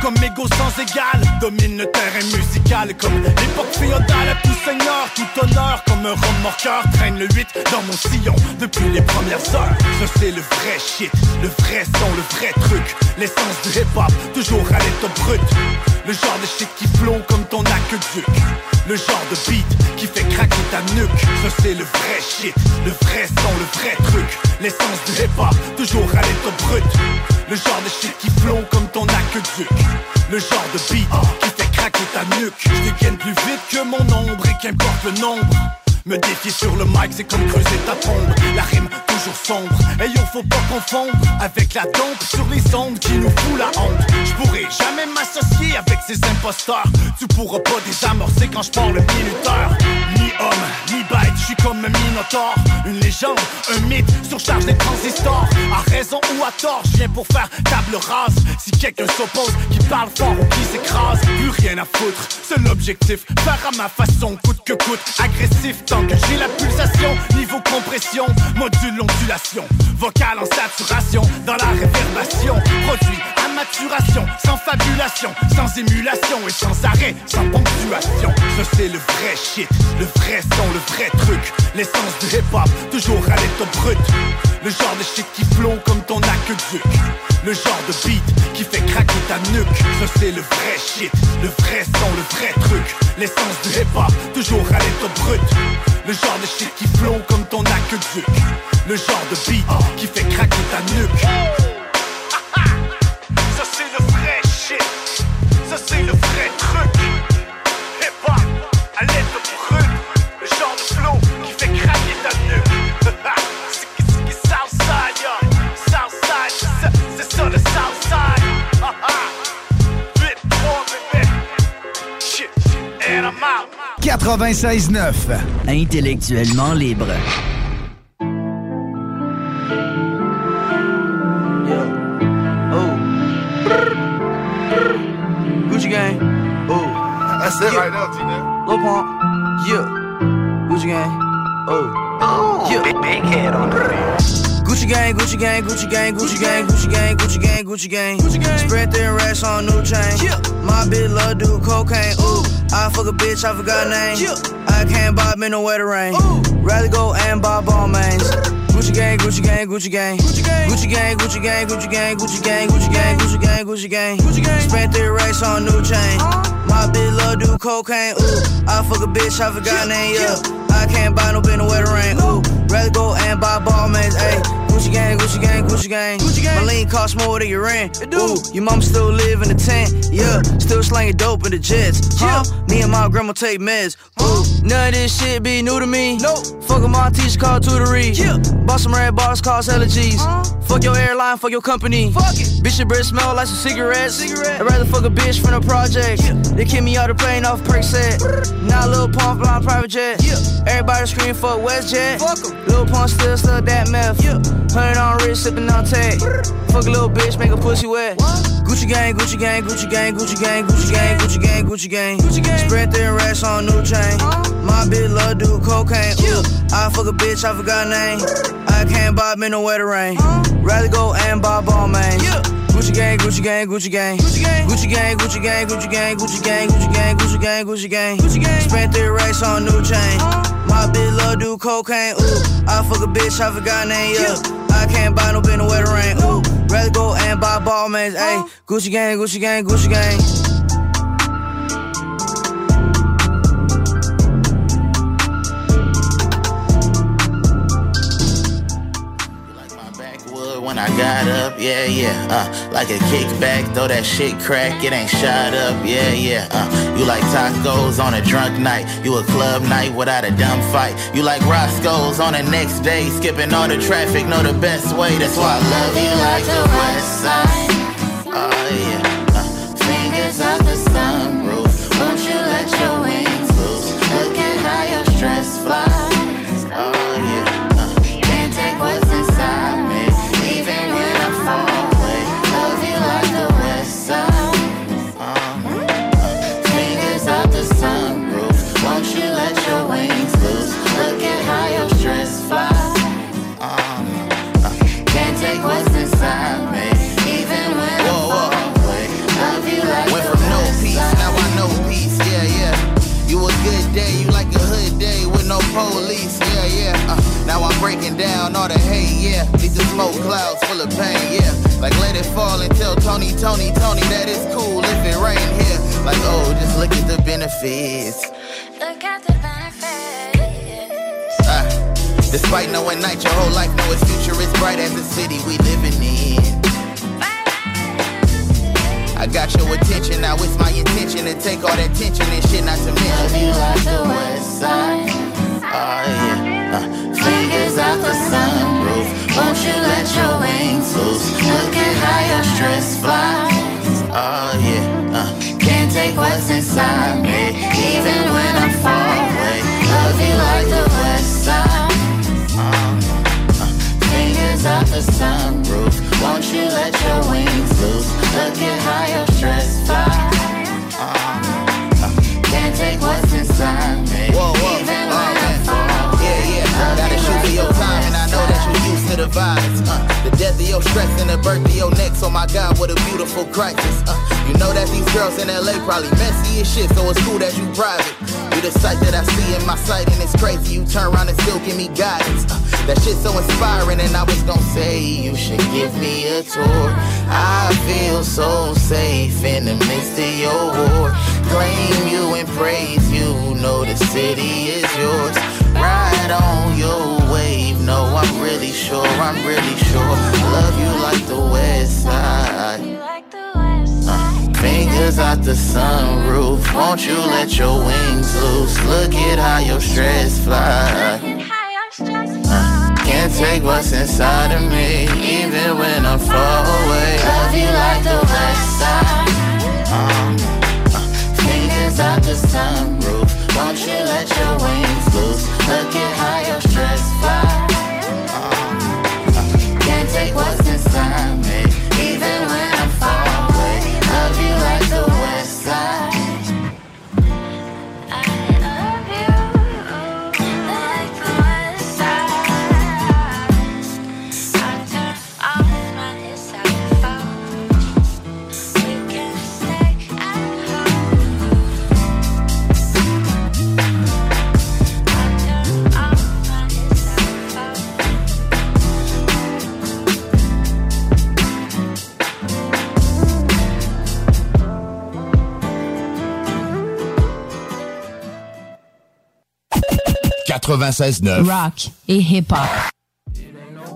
comme mégot sans égal domine le terrain musical comme l'époque féodale. Tout seigneur, tout honneur, comme un remorqueur traîne le 8 dans mon sillon depuis les premières heures. Ça c'est le vrai shit, le vrai son, le vrai truc. L'essence du hip-hop, toujours à l'état brut. Le genre de shit qui plombe comme ton aqueduc. Le genre de beat qui fait craquer ta nuque. Ça c'est le vrai shit, le vrai son, le vrai truc. L'essence du hip-hop, toujours à l'état brut. Le genre de shit qui plombe comme ton aqueduc. Le genre de beat qui fait craquer ta nuque. Je dégaine plus vite que mon ombre et qu'importe le nombre. Me défier sur le mic, c'est comme creuser ta tombe. La rime toujours sombre. Et yo, faut pas confondre avec la dompe sur les ondes qui nous fout la honte. Je pourrais jamais m'associer avec ces imposteurs. Tu pourras pas désamorcer quand je parle le minuteur. Ni homme, ni bête, je suis comme un minotaure. Une légende, un mythe, surcharge des transistors. À raison ou à tort, je viens pour faire table rase. Si quelqu'un s'oppose, qui parle fort ou qui s'écrase, plus rien à foutre. Seul objectif, faire à ma façon, coûte que coûte. Agressif, tant j'ai la pulsation, niveau compression, module ondulation, vocal en saturation, dans la réverbation, produit à maturation, sans fabulation, sans émulation et sans arrêt, sans ponctuation. Ça c'est le vrai shit, le vrai son, le vrai truc, l'essence du hip-hop, toujours à l'état brut. Le genre de shit qui plombe comme ton aqueduc. Le genre de beat qui fait craquer ta nuque. Ça c'est le vrai shit, le vrai son, le vrai truc. L'essence du hip-hop, toujours à l'état brut. Le genre de shit qui plombe comme ton aqueduc. Le genre de beat qui fait craquer ta nuque. Ça c'est le vrai shit. Ça c'est le vrai truc. Hip-hop à 96.9. Intellectuellement libre. Gucci gang. Oh. That's it right there, T-Net. Lil Pump. Yeah. Gucci gang. Oh. Yeah. Big, big head on the Gucci gang, Gucci gang, Gucci gang, Gucci gang, Gucci gang, Gucci gang, Gucci gang. Gucci gang. Spread thin racks on new chain. Yeah. My bitch love do cocaine. Ooh. I fuck a bitch, I forgot name. Yeah. I can't buy me no wetter rain. Ooh. Rather go and buy ball mains. Gucci gang, Gucci gang, Gucci gang. Gucci gang, Gucci gang, Gucci gang, Gucci gang, Gucci gang, Gucci gang, Gucci gang, Gucci gang. Gucci gang. Spent three racks on new chain. Uh-huh. My bitch love do cocaine. Ooh, I fuck a bitch, I forgot name. Yeah, I can't buy no bin no wetter rain. Ooh, rather go and buy ball mains. Ayy, Gucci gang, Gucci gang, Gucci gang. Gucci gang. My lean cost more than your rent. It do. Ooh, your mom still live in the tent. Yeah, still slanging dope in the jets. Huh? Yeah. Me and my grandma take meds. Ooh, none of this shit be new to me. Nope. Fuck with my teacher called tutory. Yeah. Bought some red bars, cost hella G's. Uh. Fuck your airline, fuck your company. Fuck it. Bitch, your breath smell like some cigarettes. Cigarette. I'd rather fuck a bitch from the project. Yeah. They kick me out the plane off perk set. Now Lil Pump flying private jet. Yeah. Everybody scream for WestJet. Fuck em. Lil Pump still stuck that meth. Yeah. Hundred on wrist, sippin' on tag. Fuck a little bitch, make a pussy wet. Gucci gang, Gucci gang, Gucci gang, Gucci gang, Gucci gang, Gucci gang, Gucci gang. Gucci gang. Spread thin racks on new chain. My bitch love do cocaine. Ooh, I fuck a bitch, I forgot name. I can't buy me no wetter rain. Rather go and buy ball man. Gucci gang, Gucci gang, Gucci gang. Gucci gang, Gucci gang, Gucci gang, Gucci gang, Gucci gang, Gucci gang, Gucci gang, Gucci gang. Gucci gang. Spent three racks on new chain. My bitch love do cocaine. Ooh, I fuck a bitch, I forgot name. Yeah, I can't buy no bin the wetter rain. Ooh, rather go and buy ball mans. Ayy, Gucci gang, Gucci gang, Gucci gang. Got up, yeah, yeah. Uh, like a kickback, throw that shit crack, it ain't shot up, yeah, yeah. Uh, you like tacos on a drunk night, you a club night without a dumb fight. You like Roscoe's on the next day, skipping all the traffic, know the best way. That's why I love you like the West Side. Oh yeah. Breaking down all the hate, yeah. These are smoke clouds full of pain, yeah. Like let it fall and tell Tony, Tony, Tony that it's cool if it rain here. Like, oh, just look at the benefits. Look at the benefits. Uh, despite knowing night, your whole life know its future is bright as the city we living in. I got your attention, now it's my intention to take all that tension and shit, not to mention. Love you like the west side. Oh yeah. Uh, Fingers out the sunroof. Won't you let your wings loose? Look at how your stress flies. oh yeah. Uh, Can't take what's inside me, even when I'm far away. Love you like the west side. Fingers out the sunroof. Won't you let your wings loose? Look at how your stress flies. Uh, uh. Can't take what's inside me, to the vibes. Uh, the death of your stress and the birth of your next. Oh my God, what a beautiful crisis. Uh, you know that these girls in LA probably messy as shit, so it's cool that you private. You the sight that I see in my sight, and it's crazy. You turn around and still give me guidance. Uh, that shit's so inspiring, and I was gonna say you should give me a tour. I feel so safe in the midst of your war. Claim you and praise you, know the city is yours. Ride on your I'm really sure, I'm really sure. I love you like the west side. Uh, fingers out the sunroof, won't you let your wings loose? Look at how your stress fly. Uh, can't take what's inside of me, even when I'm far away. Love you like the west side. Um, Fingers out the sunroof. Won't you let your wings loose? Look at how your stress flies. Rock et hip-hop.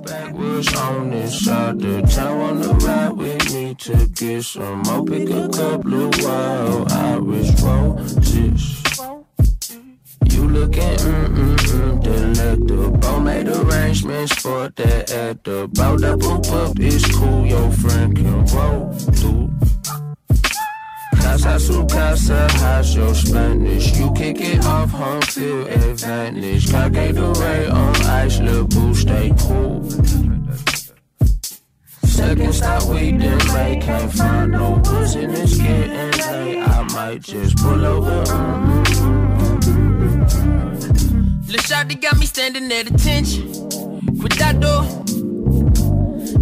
Backwoods on this side of town, wanna ride with me to get some more. Pick a couple of wild Irish roses. You looking mm-mm-mm delectable Made arrangements for that at the bout Double up is cool, your friend can roll through Casa su casa, how's your Spanish? You kick it off home field advantage. Caque the ray on ice, little boo, stay cool. Second stop, we make Can't find no in this getting late. I might just pull over Le shawty got me standing at attention. Cuidado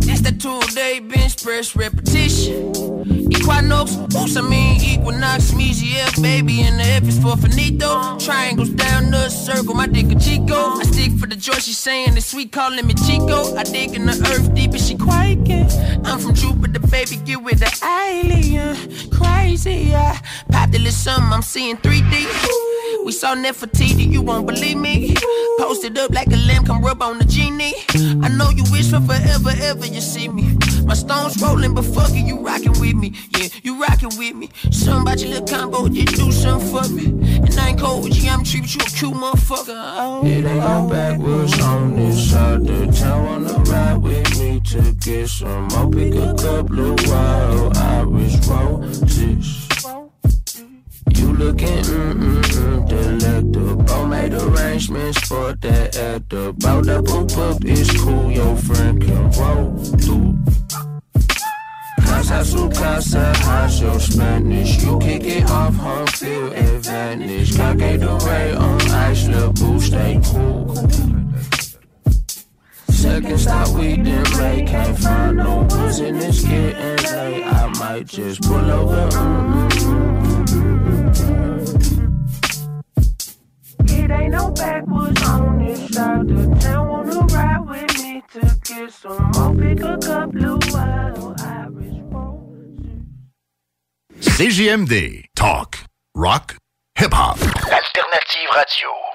This that two-day bench press repetition Equinox, oops, I mean Equinox Measy F, baby, and the F is for finito. Triangles down the circle, my dick a Chico. I stick for the joy, she saying it's sweet, calling me Chico. I dig in the earth deep and she quaking. I'm from Jupiter, baby, get with the alien. Crazy, yeah. Popped a little something, I'm seeing 3D we saw Nefertiti, you won't believe me. Posted up like a lamb, come rub on the genie. I know you wish for forever, ever you see me. My stones rolling, but fuck it, you rocking with me. Yeah, you rocking with me. Something about your little combo, you do something for me. And I ain't cold with you, I'm treat you a cute motherfucker. Oh, it ain't no oh. backwoods on this side The town. Wanna ride with me to get some more. Pick a couple of wild Irish roses. You looking mm-mm-mm. Delectable. Made arrangements for that at the bout That boop up is cool, your friend can roll through. Casa su casa, how's your Spanish? You kick it off home field advantage. The ray on ice, little boo, stay cool. Second stop, we didn't break Can't find no booze in this getting late I might just pull over. Ain't no backwoods on this side of town. Wanna ride with me to get some more. Pick a couple of wild Irish CJMD. Talk. Rock. Hip-hop. Alternative radio.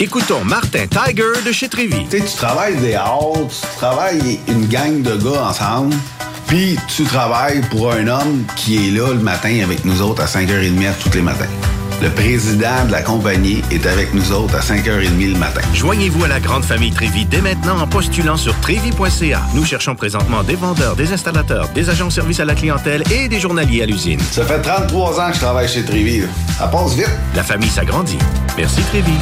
Écoutons Martin Tiger de chez Trévy. Tu sais, tu travailles des heures, tu travailles une gang de gars ensemble, puis tu travailles pour un homme qui est là le matin avec nous autres à 5h30 tous les matins. Le président de la compagnie est avec nous autres à 5h30 le matin. Joignez-vous à la grande famille Trévi dès maintenant en postulant sur trévi.ca. Nous cherchons présentement des vendeurs, des installateurs, des agents de service à la clientèle et des journaliers à l'usine. Ça fait 33 ans que je travaille chez Trévi. Ça passe vite. La famille s'agrandit. Merci Trévi.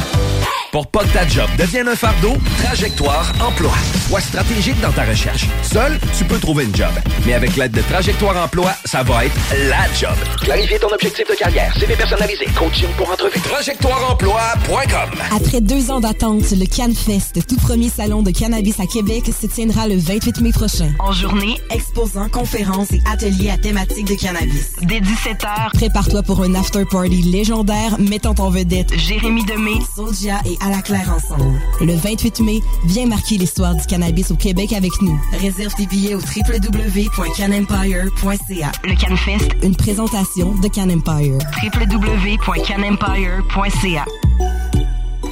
Pour pas que ta job devienne un fardeau, Trajectoire Emploi. Sois stratégique dans ta recherche. Seul, tu peux trouver une job. Mais avec l'aide de Trajectoire Emploi, ça va être la job. Clarifier ton objectif de carrière, CV personnalisé, coaching pour entrevue. TrajectoireEmploi.com Après deux ans d'attente, le CanFest, tout premier salon de cannabis à Québec, se tiendra le 28 mai prochain. En journée, exposants, conférences et ateliers à thématique de cannabis. Dès 17h, Prépare-toi pour un after-party légendaire mettant en vedette Jérémy Demé, Soulja et À la Claire ensemble. Le 28 mai, viens marquer l'histoire du cannabis au Québec avec nous. réserve tes billets au www.canempire.ca. Le CanFest, Une présentation de Can Empire. www.canempire.ca.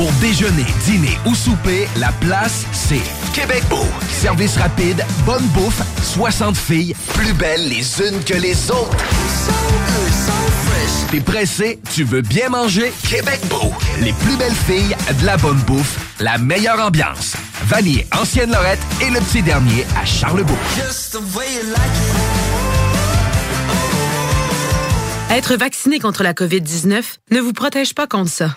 Pour déjeuner, dîner ou souper, la place, c'est Québec Beau. Service rapide, bonne bouffe, 60 filles, plus belles les unes que les autres. T'es pressé, tu veux bien manger? Québec Beau. Les plus belles filles, de la bonne bouffe, la meilleure ambiance. Vanier, Ancienne Lorette et le petit dernier à Charlebourg. Être vacciné contre la COVID-19 ne vous protège pas contre ça.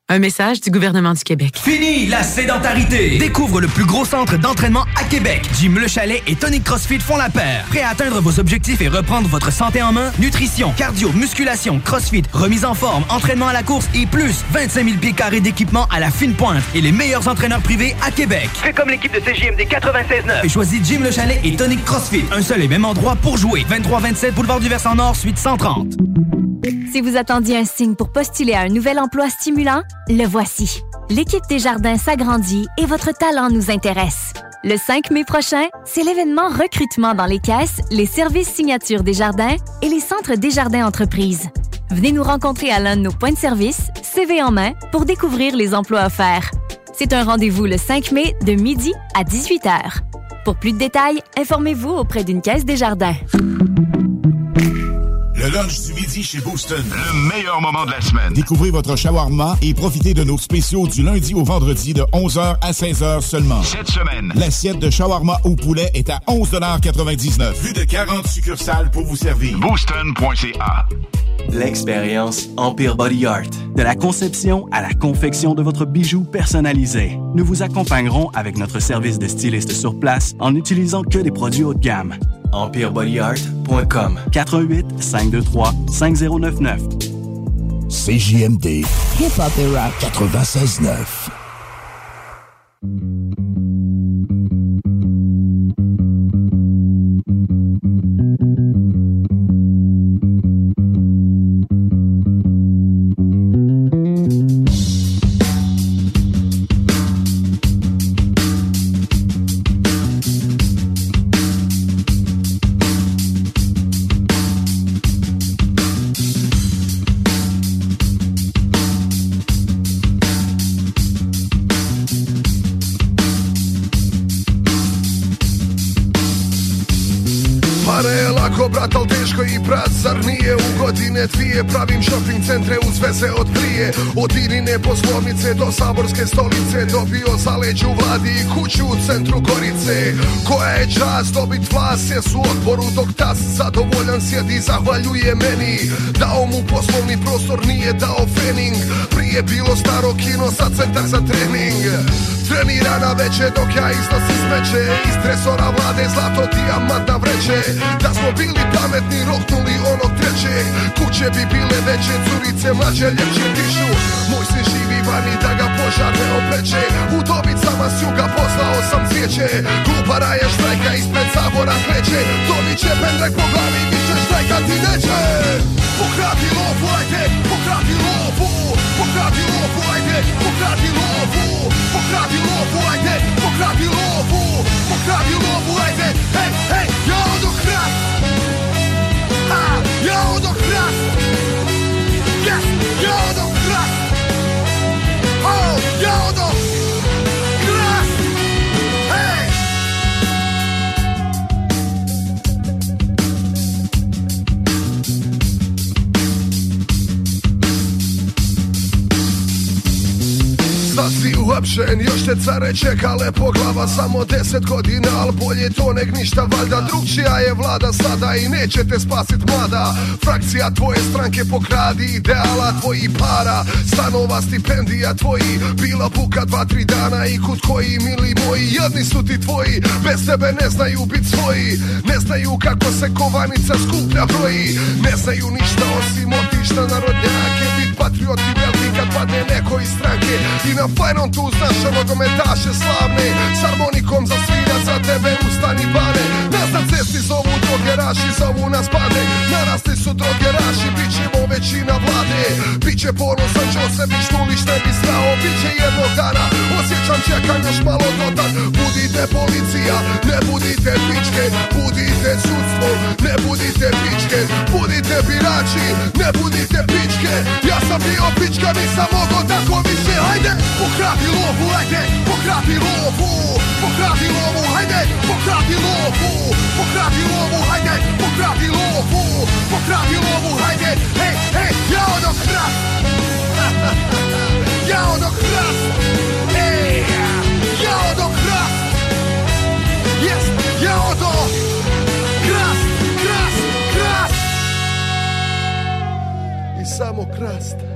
Un message du gouvernement du Québec. Fini la sédentarité! Découvre le plus gros centre d'entraînement à Québec. Jim Le Chalet et Tonic CrossFit font la paire. Prêt à atteindre vos objectifs et reprendre votre santé en main? Nutrition, cardio, musculation, CrossFit, remise en forme, entraînement à la course et plus 25 000 pieds carrés d'équipement à la fine pointe et les meilleurs entraîneurs privés à Québec. Fais comme l'équipe de CJMD 96.9. Et choisis Jim Le Chalet et Tonic CrossFit. Un seul et même endroit pour jouer. 23-27 Boulevard du Versant Nord, suite 130. Si vous attendiez un signe pour postuler à un nouvel emploi stimulant, le voici. L'équipe des jardins s'agrandit et votre talent nous intéresse. Le 5 mai prochain, c'est l'événement recrutement dans les caisses, les services signatures des jardins et les centres des jardins entreprises. Venez nous rencontrer à l'un de nos points de service, CV en main, pour découvrir les emplois offerts. C'est un rendez-vous le 5 mai de midi à 18h. Pour plus de détails, informez-vous auprès d'une caisse des jardins. Le lunch du midi chez Booston. Le meilleur moment de la semaine. Découvrez votre shawarma et profitez de nos spéciaux du lundi au vendredi de 11h à 16h seulement. Cette semaine. L'assiette de shawarma au poulet est à 11,99 Plus de 40 succursales pour vous servir. Booston.ca. L'expérience Empire Body Art. De la conception à la confection de votre bijou personnalisé. Nous vous accompagnerons avec notre service de styliste sur place en n'utilisant que des produits haut de gamme. EmpireBodyArt.com 418 523 5099 CJMD. Hip Hop et Rap 96.9. poslovnice do saborske stolice Dobio zaleđu vladi i kuću u centru Gorice. Koja je čast dobit vlast, jesu u odboru dok tas Zadovoljan sjedi, zahvaljuje meni. Dao mu poslovni prostor, nije dao fening. Prije bilo staro kino, sad centar za trening. Trenira na veće dok ja iznosim smeće. Iz tresora vlade zlato dijamantna vreće. Da smo bili pametni roknuli onog trećeg Kuće bi bile veće, curice mlađe ljepše dišu Moj sin vani da ga požar ne opleće U dobicama s juga poslao sam cvijeće Glupara je štrajka ispred sabora kreće Dobit će pendrek po glavi, više štrajkati neće. Pokrati lovu, ajde, pokrati lovu Pokrati lovu, ajde, pokrati lovu Pokrati lovu, ajde, pokrati lovu Pokrati lovu, ajde, hej, hej, ja odo hrast Ha, ja odo hrast Sad si uhapšen, još te care čeka lepo glava Samo deset godina, al bolje to neg ništa valjda Drugčija je vlada sada i neće te spasit mlada. Frakcija tvoje stranke pokradi ideala tvoji para Stanova stipendija tvoji, bila buka dva, tri dana I kut koji mili moji, jedni su ti tvoji Bez tebe ne znaju bit svoji. Ne znaju kako se kovanica skuplja broji. Ne znaju ništa osim otišta narodnjake Bit patrioti veliki kad padne neko iz stranke. I na fajnom tu znaš nogometaše slavne. S harmonikom za svira za tebe ustani bane. Nas na cesti zovu drogeraši, zovu nas bande Narasli su drogeraši, bit ćemo većina vlade. Biće ponosan Đosević, Nulić ne bi znao Biće jednog dana, osjećam čekam još malo dotad Budite policija, ne budite pičke Budite sudstvo, ne budite pičke. Budite birači, ne budite pičke. Ja sam bio pička, nisam mogo tako više. Hajde, pokrati lovu, hajde, pokrati lovu Pokrati lovu, hajde, pokrati lovu Pokrati lovu, hajde, pokrati lovu Pokrati lovu, hajde, hej, hej, ja ono hrast Ja ono hrast Ej, ja ono hrast Jest, ja ono Krast, krast, krast. I samo krast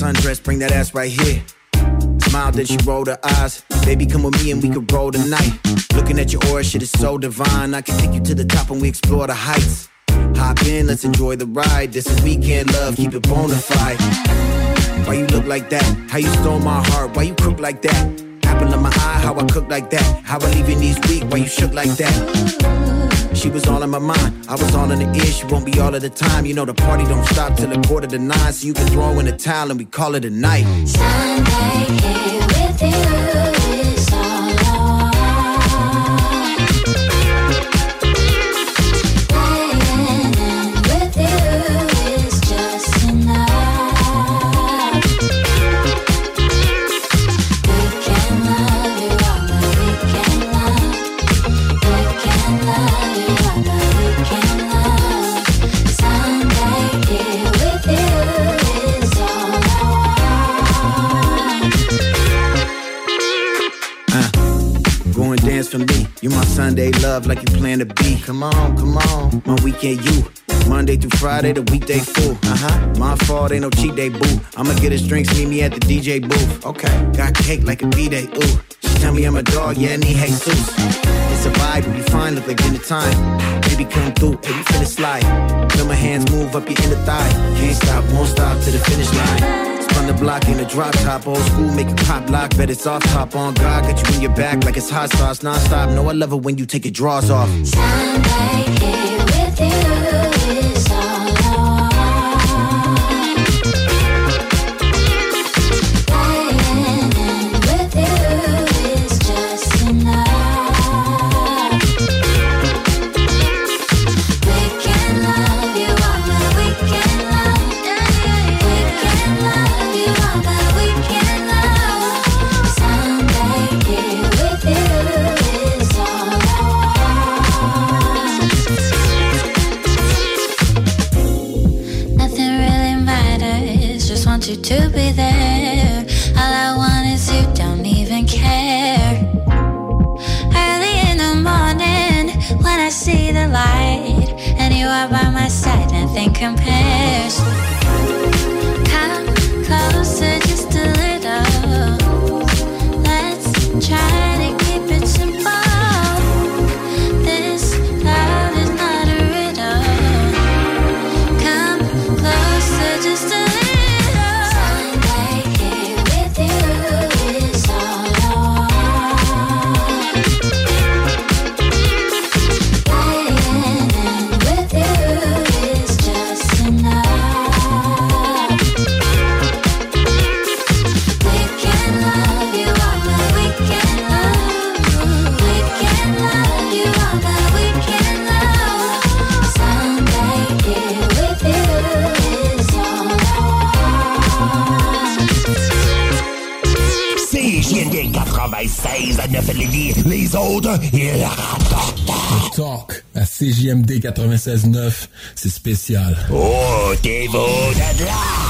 sundress, bring that ass right here. Smile, then she rolled her eyes. Baby, come with me and we could roll tonight. Looking at your aura, shit is so divine. I can take you to the top and we explore the heights. Hop in, let's enjoy the ride. This is weekend love, keep it bona fide. Why you look like that? How you stole my heart? Why you crook like that? Apple in my eye, how I cook like that? How I leave your knees weak? Why you shook like that? She was all in my mind, I was all in the ear. She won't be all of the time. You know the party don't stop till a quarter to nine, so you can throw in the towel and we call it a night. Go Sunday love like you plan to be. Come on, come on. My weekend you. Monday through Friday, the weekday fool. Uh huh. My fault, ain't no cheat day, boo. I'ma get his drinks, meet me at the DJ booth. Okay. Got cake like a B-day, ooh. She tell me I'm a dog, yeah, and he Jesus. It's a vibe, we fine, look like dinner time. Baby, come through, baby, finna slide. Feel my hands move up your inner thigh. Can't stop, won't stop to the finish line. Spun the block in a drop top, old school, make it pop lock, bet it's off top on God, got you in your back like it's hot sauce, non-stop. No, I love it when you take your drawers off. Nothing side, 96 à 9 Lévis. Les autres, ils rapportent. Talk à CJMD 96.9, c'est spécial. Oh, t'es beau de là!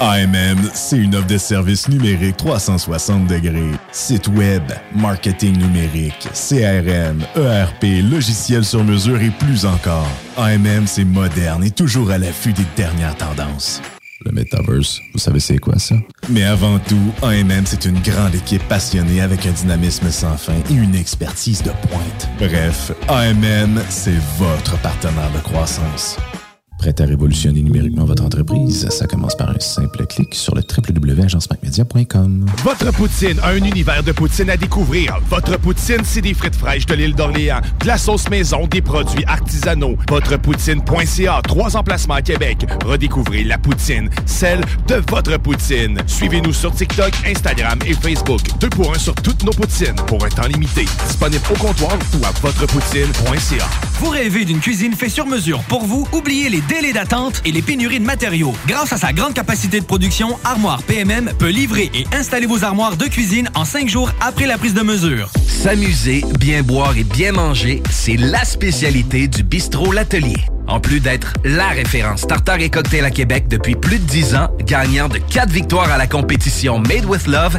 AMM, c'est une offre de services numériques 360 degrés. Site web, marketing numérique, CRM, ERP, logiciel sur mesure et plus encore. AMM, c'est moderne et toujours à l'affût des dernières tendances. Le Metaverse, vous savez c'est quoi ça? Mais avant tout, AMM, c'est une grande équipe passionnée avec un dynamisme sans fin et une expertise de pointe. Bref, AMM, c'est votre partenaire de croissance. Prêt à révolutionner numériquement votre entreprise? Ça commence par un simple clic sur le www.agencemacmedia.com. Votre poutine, un univers de poutine à découvrir. Votre poutine, c'est des frites fraîches de l'île d'Orléans, de la sauce maison, des produits artisanaux. Votrepoutine.ca, trois emplacements à Québec. Redécouvrez la poutine, celle de votre poutine. Suivez-nous sur TikTok, Instagram et Facebook. Deux pour un sur toutes nos poutines, pour un temps limité. Disponible au comptoir ou à votrepoutine.ca. Vous rêvez d'une cuisine faite sur mesure pour vous? Oubliez les délais d'attente et les pénuries de matériaux. Grâce à sa grande capacité de production, Armoire PMM peut livrer et installer vos armoires de cuisine en cinq jours après la prise de mesure. S'amuser, bien boire et bien manger, c'est la spécialité du bistrot L'Atelier. En plus d'être la référence tartare et cocktail à Québec depuis plus de 10 ans, gagnant de 4 victoires à la compétition Made with Love,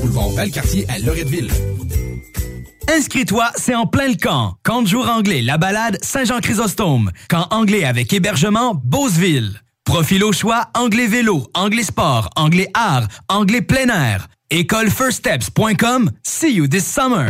boulevard Valcartier à Loretteville. Inscris-toi, c'est en plein le camp. Camp de jour anglais, la balade Saint-Jean-Chrysostome. Camp anglais avec hébergement Beauceville. Profil au choix, anglais vélo, anglais sport, anglais art, anglais plein air. Écolefirststeps.com. See you this summer.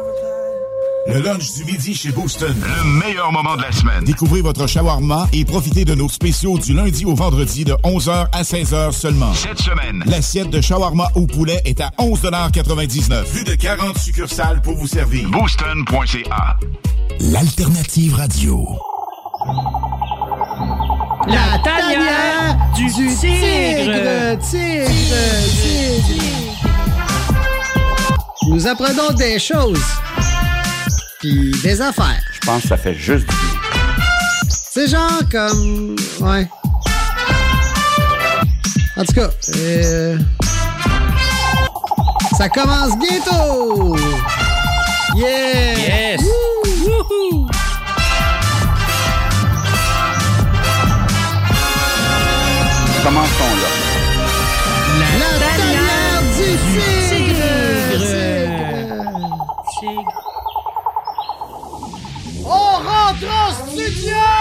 Le lunch du midi chez Booston. Le meilleur moment de la semaine. Découvrez votre shawarma et profitez de nos spéciaux du lundi au vendredi de 11h à 16h seulement. Cette semaine. L'assiette de shawarma au poulet est à 11,99 Plus de 40 succursales pour vous servir. Booston.ca. L'alternative radio. La tanière du, tigre. tigre, tigre. Nous apprenons des choses. Puis des affaires. Je pense que ça fait juste du bien. C'est genre comme. Ouais. En tout cas, euh, ça commence bientôt! Yeah! Yes! Wouhou! Commençons là. En studio!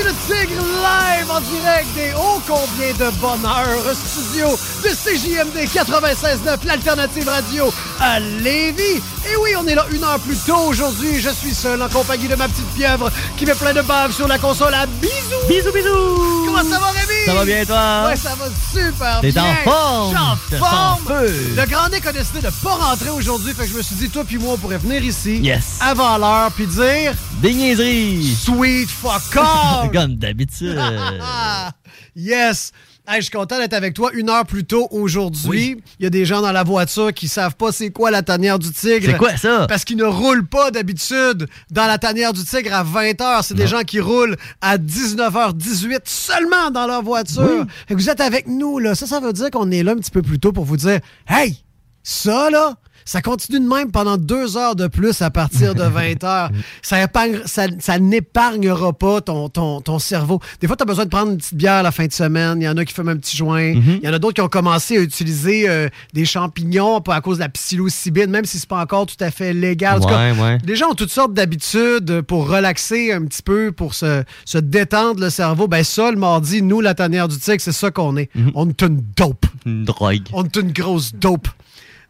Ici le Tigre live en direct des hauts combien de bonheur studio de CJMD 96.9, l'alternative radio à Lévis. Et oui, on est là une heure plus tôt aujourd'hui. Je suis seul en compagnie de ma petite pieuvre qui met plein de baves sur la console à bisous. Bisous, bisous! Comment ça va, Rémi? Ça va bien, toi? Ouais, ça va super T'es bien. en forme. Suis en forme. sens feu. Le Grand Nick a décidé de pas rentrer aujourd'hui, fait que je me suis dit, toi puis moi, on pourrait venir ici Yes. avant l'heure puis dire Des niaiseries! Sweet fuck off! Comme d'habitude. yes! Hey, je suis content d'être avec toi une heure plus tôt aujourd'hui. Il y a des gens dans la voiture qui savent pas c'est quoi la tanière du tigre. C'est quoi ça? Parce qu'ils ne roulent pas d'habitude dans la tanière du tigre à 20h. C'est des gens qui roulent à 19h18 seulement dans leur voiture. Vous êtes avec nous, là. Ça, ça veut dire qu'on est là un petit peu plus tôt pour vous dire Hey, ça, là, ça continue de même pendant deux heures de plus à partir de 20 heures. Ça, épargne- ça, ça n'épargnera pas ton, ton, ton cerveau. Des fois, tu as besoin de prendre une petite bière la fin de semaine. Il y en a qui fument un petit joint. Il y en a d'autres qui ont commencé à utiliser euh, des champignons à cause de la psilocybine, même si c'est pas encore tout à fait légal. En tout cas, Ouais, ouais. les gens ont toutes sortes d'habitudes pour relaxer un petit peu, pour se, se détendre le cerveau. Ben ça, le mardi, nous, la tanière du tigre, c'est ça qu'on est. On est une dope. Une drogue. On est une grosse dope.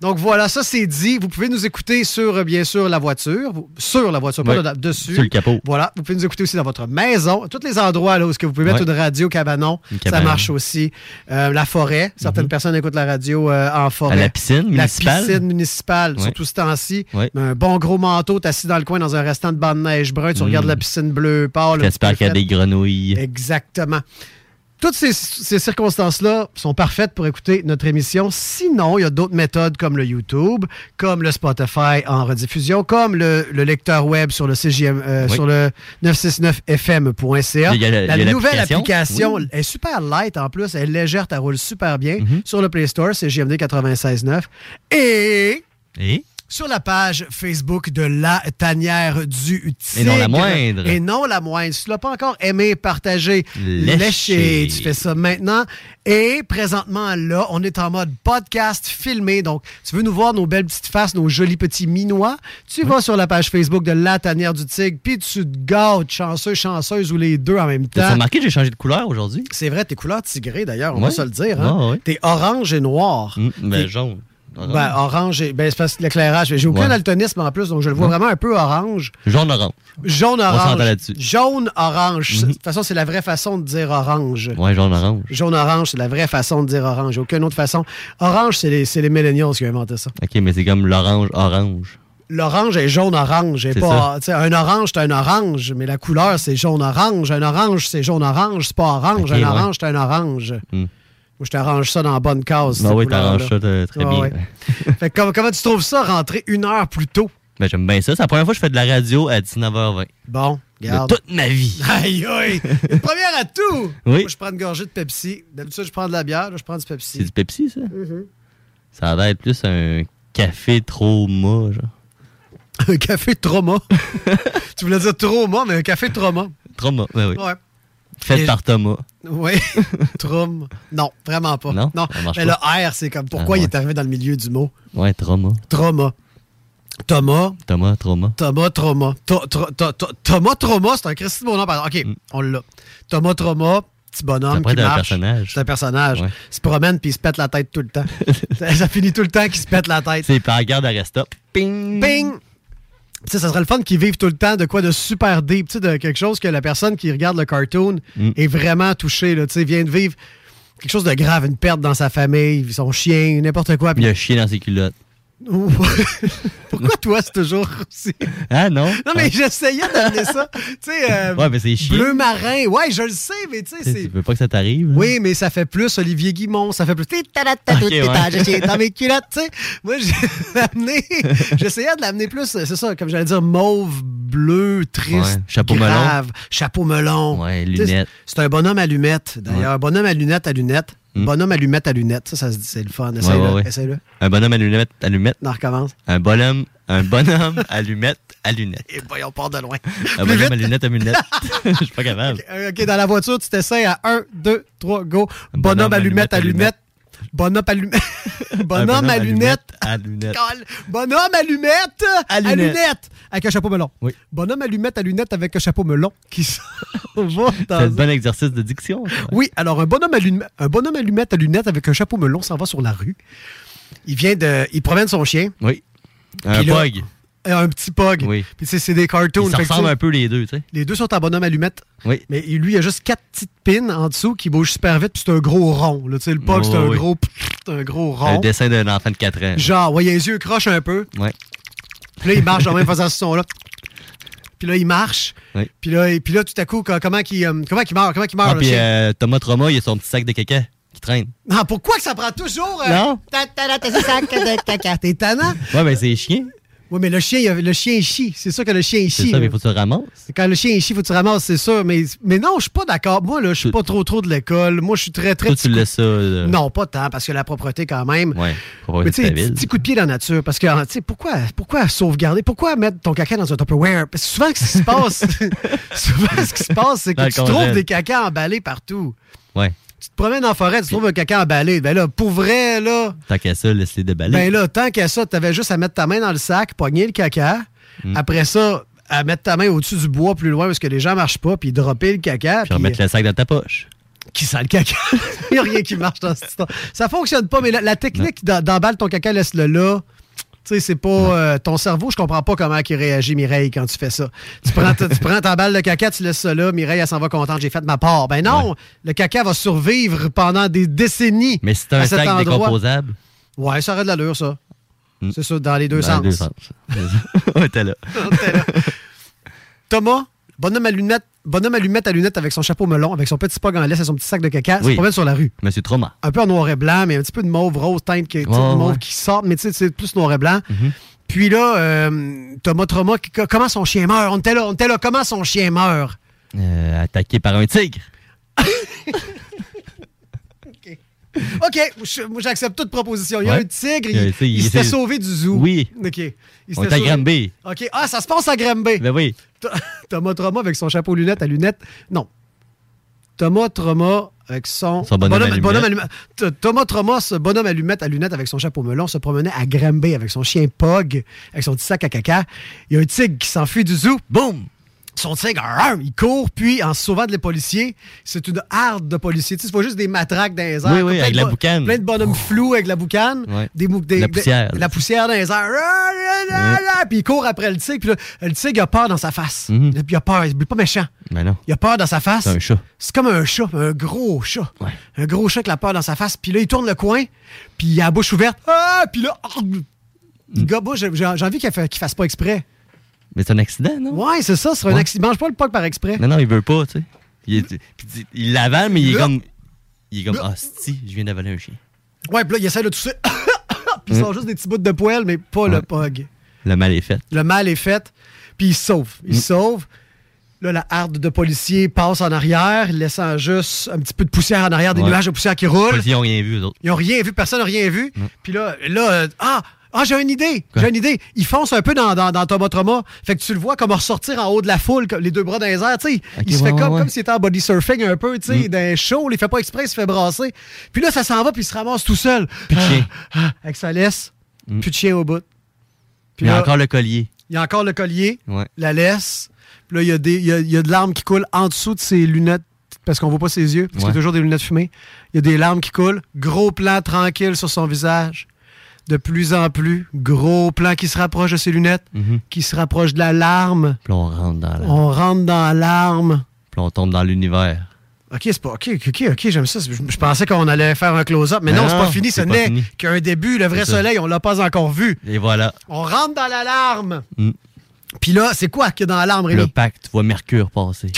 Donc voilà, ça c'est dit. Vous pouvez nous écouter sur, euh, bien sûr, la voiture. Sur la voiture, pas dessus. Sur le capot. Voilà. Vous pouvez nous écouter aussi dans votre maison. Tous les endroits là, où est-ce que vous pouvez mettre Ouais. une radio cabanon. Une Ça marche aussi. Euh, la forêt. Certaines personnes écoutent la radio euh, en forêt. À la piscine La municipale? piscine municipale, surtout ce temps-ci. Un bon gros manteau, t'es assis dans le coin dans un restant de banc de neige brun. Tu Mm. regardes la piscine bleue pâle. J'espère qu'il y a des grenouilles. Exactement. Toutes ces, ces circonstances-là sont parfaites pour écouter notre émission. Sinon, il y a d'autres méthodes comme le YouTube, comme le Spotify en rediffusion, comme le, le lecteur web sur le CGM, euh, Oui. sur le 969fm.ca. Il y a la- nouvelle application Oui. est super light en plus, elle est légère, elle roule super bien Mhm. sur le Play Store, CGMD 96.9. Et Et? Sur la page Facebook de La Tanière du Tigre. Et non la moindre. Et non la moindre. Si tu l'as pas encore aimé, partagé, Léché. tu fais ça maintenant. Et présentement, là, on est en mode podcast filmé. Donc, tu veux nous voir nos belles petites faces, nos jolis petits minois, tu vas sur la page Facebook de La Tanière du Tigre, puis tu te gâtes, chanceux, chanceuse, ou les deux en même temps. remarqué que j'ai changé de couleur aujourd'hui? C'est vrai, tes couleurs tigrées, d'ailleurs, on va Ouais. se le dire. Hein? Ouais, ouais. T'es orange et noir. Hum, ben, jaune. Orange. Ben, orange, et, ben, c'est parce que l'éclairage. J'ai aucun Ouais. daltonisme en plus, donc je le vois Ouais. vraiment un peu orange. Jaune-orange. Jaune-orange. Jaune-orange. Mhm. De toute façon, c'est la vraie façon de dire orange. Ouais, jaune-orange. Jaune-orange, c'est la vraie façon de dire orange. Aucune autre façon. Orange, c'est les, c'est les millennials qui ont inventé ça. OK, mais c'est comme l'orange-orange. L'orange est jaune-orange. pas, un orange, c'est un orange, mais la couleur, c'est jaune-orange. Un orange, c'est jaune-orange. C'est pas orange. Un ouais. orange, c'est un orange. Hmm. Moi, je t'arrange ça dans la bonne case. Ben cette oui, t'arranges ça euh, très bien. ouais. fait que comment, comment tu trouves ça, rentrer une heure plus tôt? Ben, j'aime bien ça. C'est la première fois que je fais de la radio à 19h20. Bon, regarde. De toute ma vie. Aïe, aïe! Première à tout! Oui. Moi, je prends une gorgée de Pepsi. D'habitude, je prends de la bière. Là, je prends du Pepsi. C'est du Pepsi, ça? Mhm. Ça a l'air d'être plus un café trop genre. Un café trauma? tu voulais dire trauma, mais un café trauma. Mât, ben oui. Ouais. Fait par Thomas. Oui. Trum. Non, vraiment pas. Non? Marche Mais le R, c'est comme pourquoi Ah, il est arrivé dans le milieu du mot? Ouais, trauma. Trauma. Thomas. Thomas, trauma. Thomas Trauma. To- tro- to- to- Thomas Trauma, c'est un Christy de nom. OK, on l'a. Thomas Trauma, petit bonhomme qui marche. personnage. C'est un personnage. Ouais. Il se promène puis il se pète la tête tout le temps. ça, ça finit tout le temps qu'il se pète la tête. C'est par garde à. Ping! Bing! Tu sais, ça serait le fun qu'ils vivent tout le temps de quoi de super deep, tu sais, de quelque chose que la personne qui regarde le cartoon Mm. est vraiment touchée, là, tu sais, vient de vivre quelque chose de grave, une perte dans sa famille, son chien, n'importe quoi. puis- Il a chié dans ses culottes. Pourquoi toi, c'est toujours aussi... Ah non? Non, mais j'essayais d'amener ça, tu sais, euh, Ouais, mais c'est chiant. bleu marin, ouais, je le sais, mais tu sais, Tu sais, c'est... Tu veux pas que ça t'arrive? Oui, mais ça fait plus Olivier Guimont, ça fait plus. Ok, ouais. Dans mes culottes, tu sais. Moi, j'ai amené. J'essayais de l'amener plus, c'est ça, comme j'allais dire, mauve, bleu, triste, Ouais, chapeau grave, chapeau melon. Ouais, lunettes. C'est un bonhomme à lunettes, d'ailleurs. Bonhomme à lunettes à lunettes. Bonhomme à lunettes à lunettes. Ça, ça se dit, c'est le fun. Essaye-le. Mm. Ouais, ouais, ouais. Essaye-le. Un bonhomme à lunettes, à lunettes. Non, recommence. Un bonhomme, un bonhomme à lunettes, à lunettes. Et boy, on part de loin. Un Plus bonhomme vite. à lunettes, à lunettes. Je suis pas capable. OK, dans la voiture, tu t'essayes à 1, 2, 3, go. Bonhomme, à lunettes à lunettes. Bonhomme à lunettes. Bonhomme à lunettes. À lunettes. Bonhomme à lunettes. À lunettes. lunettes. Avec un chapeau melon. Oui. Bonhomme à lunettes à lunettes avec un chapeau melon qui C'est un bon exercice de diction. ça. Oui, alors un bonhomme, à lune- un bonhomme à lunettes à lunettes avec un chapeau melon s'en va sur la rue. Il vient de. Il promène son chien. Oui. Un pog. Euh, Un petit pog. Oui. Puis c'est des cartoons. Ils se ressemblent un peu les deux, tu sais. Les deux sont en bonhomme allumette. Oui. Mais lui, il a juste quatre petites pins en dessous qui bougent super vite, puis c'est un gros rond. Là, Tu sais, le pog, c'est Ouais, un, ouais. gros, c'est un gros Un rond. dessin d'un enfant de 4 ans. Genre, ouais, il a les yeux croches un peu. Ouais. Puis là, il marche en même faisant ce son-là. Puis là, il marche. Oui. Puis là, et- puis là, tout à coup, co- comment euh, comment qu'il meurt? Comment qu'il meurt, Ah, le puis euh, Thomas Trauma, il a son petit sac de caca qui traîne. Non, pourquoi que ça prend toujours... euh, Non. T'es tannant? Ouais, mais c'est chien. Oui, mais le chien, le chien chie. C'est sûr que le chien C'est chie. ça, mais faut que tu le ramasses. Quand le chien chie, faut que tu ramasses, c'est sûr. Mais, mais non, je suis pas d'accord. Moi, là, je suis pas trop trop de l'école. Moi, je suis très, très... Toi, tu laisses ça. là. coup- Non, pas tant, parce que la propreté, quand même. Pas Mais tu sais, petit coup de pied dans la nature. Parce que, tu sais, pourquoi, pourquoi sauvegarder? Pourquoi mettre ton caca dans un Tupperware? Parce que souvent, ce qui se passe, souvent, ce qui se passe, c'est que tu trouves des cacas emballés partout. Ouais. Tu te promènes en forêt, tu trouves un caca emballé. Ben là, pour vrai, là, Tant qu'à ça, laisse-les déballer. ben là, tant qu'à ça, t'avais juste à mettre ta main dans le sac, pogner le caca. Mm. Après ça, à mettre ta main au-dessus du bois plus loin parce que les gens marchent pas, puis dropper le caca. Puis remettre le sac dans ta poche. qui sent le caca? Il n'y a rien qui marche dans cette histoire. Ça fonctionne pas, mais la, la technique d'em- d'emballe ton caca, laisse-le là. Tu sais, c'est pas. euh, ton cerveau, je comprends pas comment il réagit, Mireille, quand tu fais ça. Tu prends, ta- tu prends ta balle de caca, tu laisses ça là, Mireille, elle s'en va contente, j'ai fait ma part. Ben non, le caca va survivre pendant des décennies. Mais c'est un à cet sac endroit. décomposable? Ouais, ça aurait de l'allure, ça. Mm. C'est ça, dans les deux Dans sens. les deux sens. ouais, t'es là. Thomas, bonhomme à lunettes, bonhomme à lunettes à lunettes avec son chapeau melon, avec son petit pog en laisse et son petit sac de caca, Oui. se promène sur la rue. Monsieur Trauma. un peu en noir et blanc, mais un petit peu de mauve rose, teinte qui, Ouais, mauve qui sort, mais tu sais, c'est plus noir et blanc. Mhm. Puis là, euh, Thomas Trauma, comment son chien meurt? On était là, on était là, comment son chien meurt? Euh, attaqué par un tigre. OK, moi j'accepte toute proposition. Il y a Ouais. un tigre, Il essaie- sauvé du zoo. Oui. OK. Il On est à Granby. OK. Ah, ça se passe à Granby. Ben oui. Thomas Trauma avec son chapeau lunettes à lunettes? Non. Thomas Trauma avec son, Son bonhomme allumette. T- Thomas Trauma, ce bonhomme allumette à lunettes avec son chapeau melon, se promenait à Granby avec son chien Pog, avec son petit sac à caca. Il y a un tigre qui s'enfuit du zoo. Boum! Son tigre, il court, puis en se sauvant de les policiers, c'est une harde de policiers. Tu sais, juste des matraques dans les airs. Oui, oui, avec de la bo- boucane. Plein de bonhommes flous avec la boucane. Des, des- La des- poussière. la poussière dans les airs. Puis il court après le tigre. Puis là, le tigre a peur dans sa face. Mhm. Il a peur. Il n'est pas méchant. Ben non. Il a peur dans sa face. C'est un chat. C'est comme un chat, un gros chat. Un gros chat qui a peur dans sa face. Puis là, il tourne le coin, puis il a la bouche ouverte. Ah! Puis là, Mm. le gars, j'ai envie qu'il fasse pas exprès. Mais c'est un accident, non? Ouais, c'est ça, c'est un Ouais. accident. Il mange pas le poc par exprès. Non, non, il veut pas, tu sais. Il, il- il l'avale, mais il est comme. Il est comme, ah, si, je viens d'avaler un chien. Ouais, puis là, il essaie de tousser. puis il Mm. sort juste des petits bouts de poêle, mais pas le pog. Le mal est fait. Le mal est fait, puis il sauve. Il se sauve. Là, la harde de policiers passe en arrière, laissant juste un petit peu de poussière en arrière, des Ouais. nuages de poussière qui Les roulent. policiers n'ont rien vu, eux autres. Ils n'ont rien vu, personne n'a rien vu. Puis là, là euh, ah, ah j'ai une idée. J'ai une idée. Il fonce un peu dans, dans, dans Thomas Trauma. Fait que tu le vois comme ressortir en haut de la foule, comme les deux bras dans les airs. tu sais. il se ouais, fait ouais, comme, ouais. comme s'il était en body surfing un peu, tu sais, Mm. dans un show. Il fait pas exprès, il se fait brasser. Puis là, ça s'en va, puis il se ramasse tout seul. Plus de chien. Ah, avec sa laisse. Mm. Plus de chien au bout. Puis Il y a encore le collier. il y a encore le collier, Ouais. la laisse. Puis là, il y, a des- il y a, il y a de larmes qui coulent en dessous de ses lunettes parce qu'on voit pas ses yeux, parce qu'il y a toujours des lunettes fumées. Il y a des larmes qui coulent. Gros plan tranquille sur son visage. De plus en plus. Gros plan qui se rapproche de ses lunettes, Mhm. qui se rapproche de la larme. Puis on rentre dans la. On rentre dans la larme. Puis on tombe dans l'univers. OK, c'est pas. OK, OK, OK, j'aime ça. Je, je pensais qu'on allait faire un close-up, mais non, c'est pas fini. Ce n'est qu'un début. Le vrai soleil, on l'a pas encore vu. Et voilà. On rentre dans la larme. Mm. Puis là, c'est quoi qu'il y a dans la larme, Rémi? Le pacte, tu vois Mercure passer.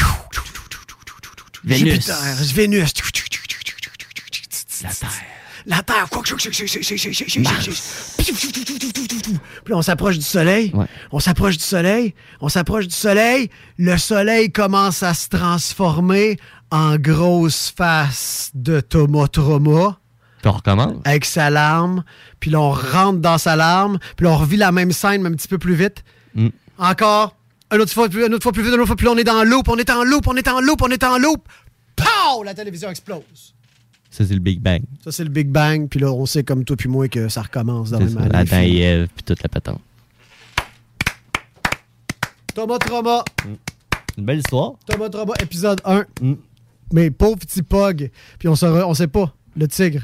Vénus. Jupiter, Vénus. La Terre. La Terre. Puis on s'approche du soleil. On s'approche du soleil. On s'approche du soleil. Le soleil commence à se transformer en grosse face de Tomotroma. Puis on recommence. Avec sa larme. Puis là, on rentre dans sa larme. Puis là, on revit la même scène, mais un petit peu plus vite. Mm. Encore. Une autre fois, plus- une autre fois plus vite, une autre fois plus. On est dans loop, on est en loop, on est en loop, on est en loop. Pow! La télévision explose. Ça, c'est le Big Bang. Ça, c'est le Big Bang. Puis là, on sait comme toi puis moi que ça recommence dans le même Adam et Ève, puis toute la patente. Thomas Trauma. Une belle histoire. Thomas Trauma, épisode 1. Mm. Mais pauvre petit Pog. Puis on, saura- on sait pas. Le tigre.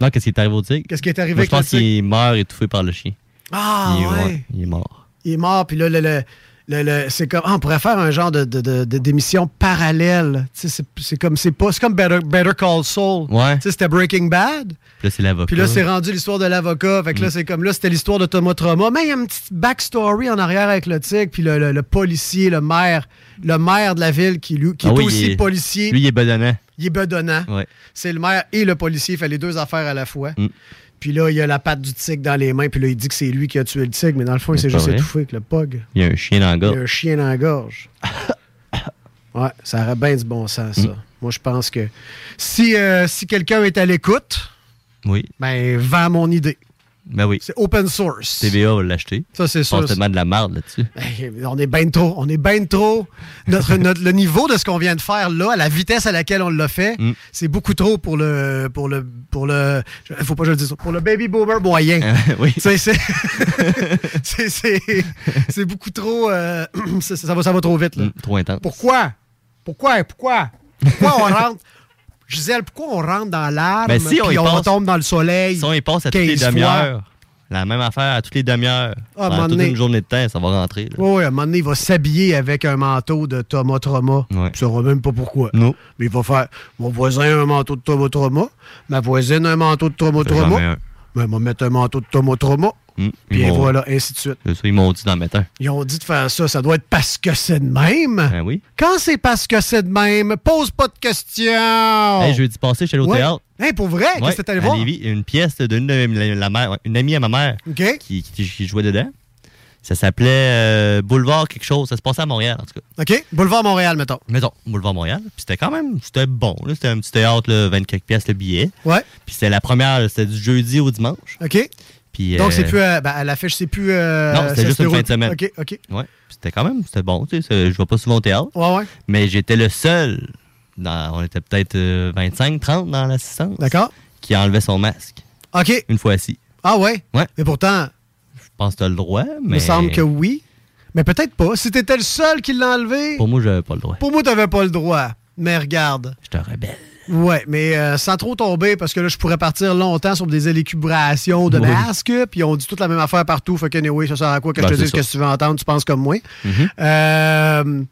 Non, qu'est-ce qui est arrivé au tigre? Qu'est-ce qui est arrivé Moi, je pense qu'il meurt étouffé par le chien. Ah, il est, ouais. Il est mort. Il est mort. Puis là, le, le- le- le- c'est comme. ah, on pourrait faire un genre de, de- de- de- d'émission parallèle. C'est, c'est comme. C'est pas. C'est comme Better, Better Call Saul. Ouais. C'était Breaking Bad. Puis là, c'est l'avocat. Puis là, c'est rendu l'histoire de l'avocat. Fait que là, Mm. c'est comme là, c'était l'histoire de Thomas Trauma. Mais il y a une petite backstory en arrière avec le tigre. Puis le, le- le policier, le maire, le maire de la ville qui, lui, qui Ah est oui, aussi il est- policier. Lui, il est bedonnant. Il est bedonnant. Ouais. C'est le maire et le policier. Il fait les deux affaires à la fois. Mm. Puis là, il a la patte du tigre dans les mains. Puis là, il dit que c'est lui qui a tué le tigre. Mais dans le fond, il C'est s'est juste vrai. étouffé avec le pug. Il y a un chien dans le Il y a un chien dans la gorge. ouais, ça aurait bien du bon sens, ça. Mm. Moi, je pense que si, euh, si quelqu'un est à l'écoute, Oui. ben, vends mon idée. Ben oui. C'est open source. TVA va l'acheter. Ça, c'est sûr. tellement de la marde là-dessus. Hey, on est bien trop. On est bien trop. Notre, notre- le niveau de ce qu'on vient de faire là, à la vitesse à laquelle on l'a fait, Mm. c'est beaucoup trop pour le. Pour le. Pour le. Faut pas que je le dise ça. Pour le baby boomer moyen. oui. Tu sais, c'est. beaucoup trop. euh, ça, ça va, ça va trop vite, là. Mm, trop intense. Pourquoi? Pourquoi? Pourquoi? Pourquoi on rentre? Gisèle, pourquoi on rentre dans l'arbre Ben, si on y on, passe- tombe dans le soleil? Si on y passe à toutes les 15 fois? demi-heures, la même affaire à toutes les demi-heures, Ah, toute donné- une journée de temps, ça va rentrer. là. Oui, à un moment donné, il va s'habiller avec un manteau de Thomas Trauma. Ouais. Tu sauras même pas pourquoi. Non. Mais il va faire mon voisin a un manteau de Thomas Trauma, ma voisine a un manteau de Thomas Trauma. un. Ben, va mettre un manteau de Thomas Trauma. Mm. Puis voilà, ainsi de suite. Ça, ils m'ont dit d'en mettre un. Ils ont dit de faire ça. Ça doit être parce que c'est de même. Ben oui. Quand c'est parce que c'est de même, pose pas de questions. Hey, jeudi passé, j'étais allé au Ouais. théâtre. Hey, pour vrai? Qu'est-ce Ouais, que t'es allé voir? Lévis, une pièce d'une de la, mère, une amie à ma mère qui, qui- qui jouait dedans. Ça s'appelait euh, Boulevard quelque chose. Ça se passait à Montréal, en tout cas. OK. Boulevard Montréal, mettons. Mettons, Boulevard Montréal. Puis c'était quand même, c'était bon. C'était un petit théâtre, là, 24 pièces le billet. Ouais. Puis c'était la première, c'était du jeudi au dimanche. OK. Puis, Donc, euh, c'est plus. euh, ben, à l'affiche, c'est plus. euh, Non, c'était juste une fin de semaine. OK, OK. Ouais. C'était quand même, c'était bon. Tu sais, je vais pas souvent au théâtre. Ouais, ouais. Mais j'étais le seul, dans, on était peut-être euh, 25, 30 dans l'assistance. D'accord. Qui enlevait son masque. OK. Une fois assis. Ah, ouais? Ouais. Mais pourtant, Je pense que tu as le droit, il mais. me semble que oui. Mais peut-être pas. Si t'étais le seul qui l'a enlevé, Pour moi, j'avais pas le droit. pour moi, t'avais pas le droit. Mais regarde. J'étais un rebelle. Ouais, mais euh, sans trop tomber, parce que là, je pourrais partir longtemps sur des élucubrations de Oui. masques, puis on dit toute la même affaire partout. Fait que, anyway, ça sert à quoi que Ben, je te dise ça. que si tu veux entendre, tu penses comme moi. Mhm. Euh,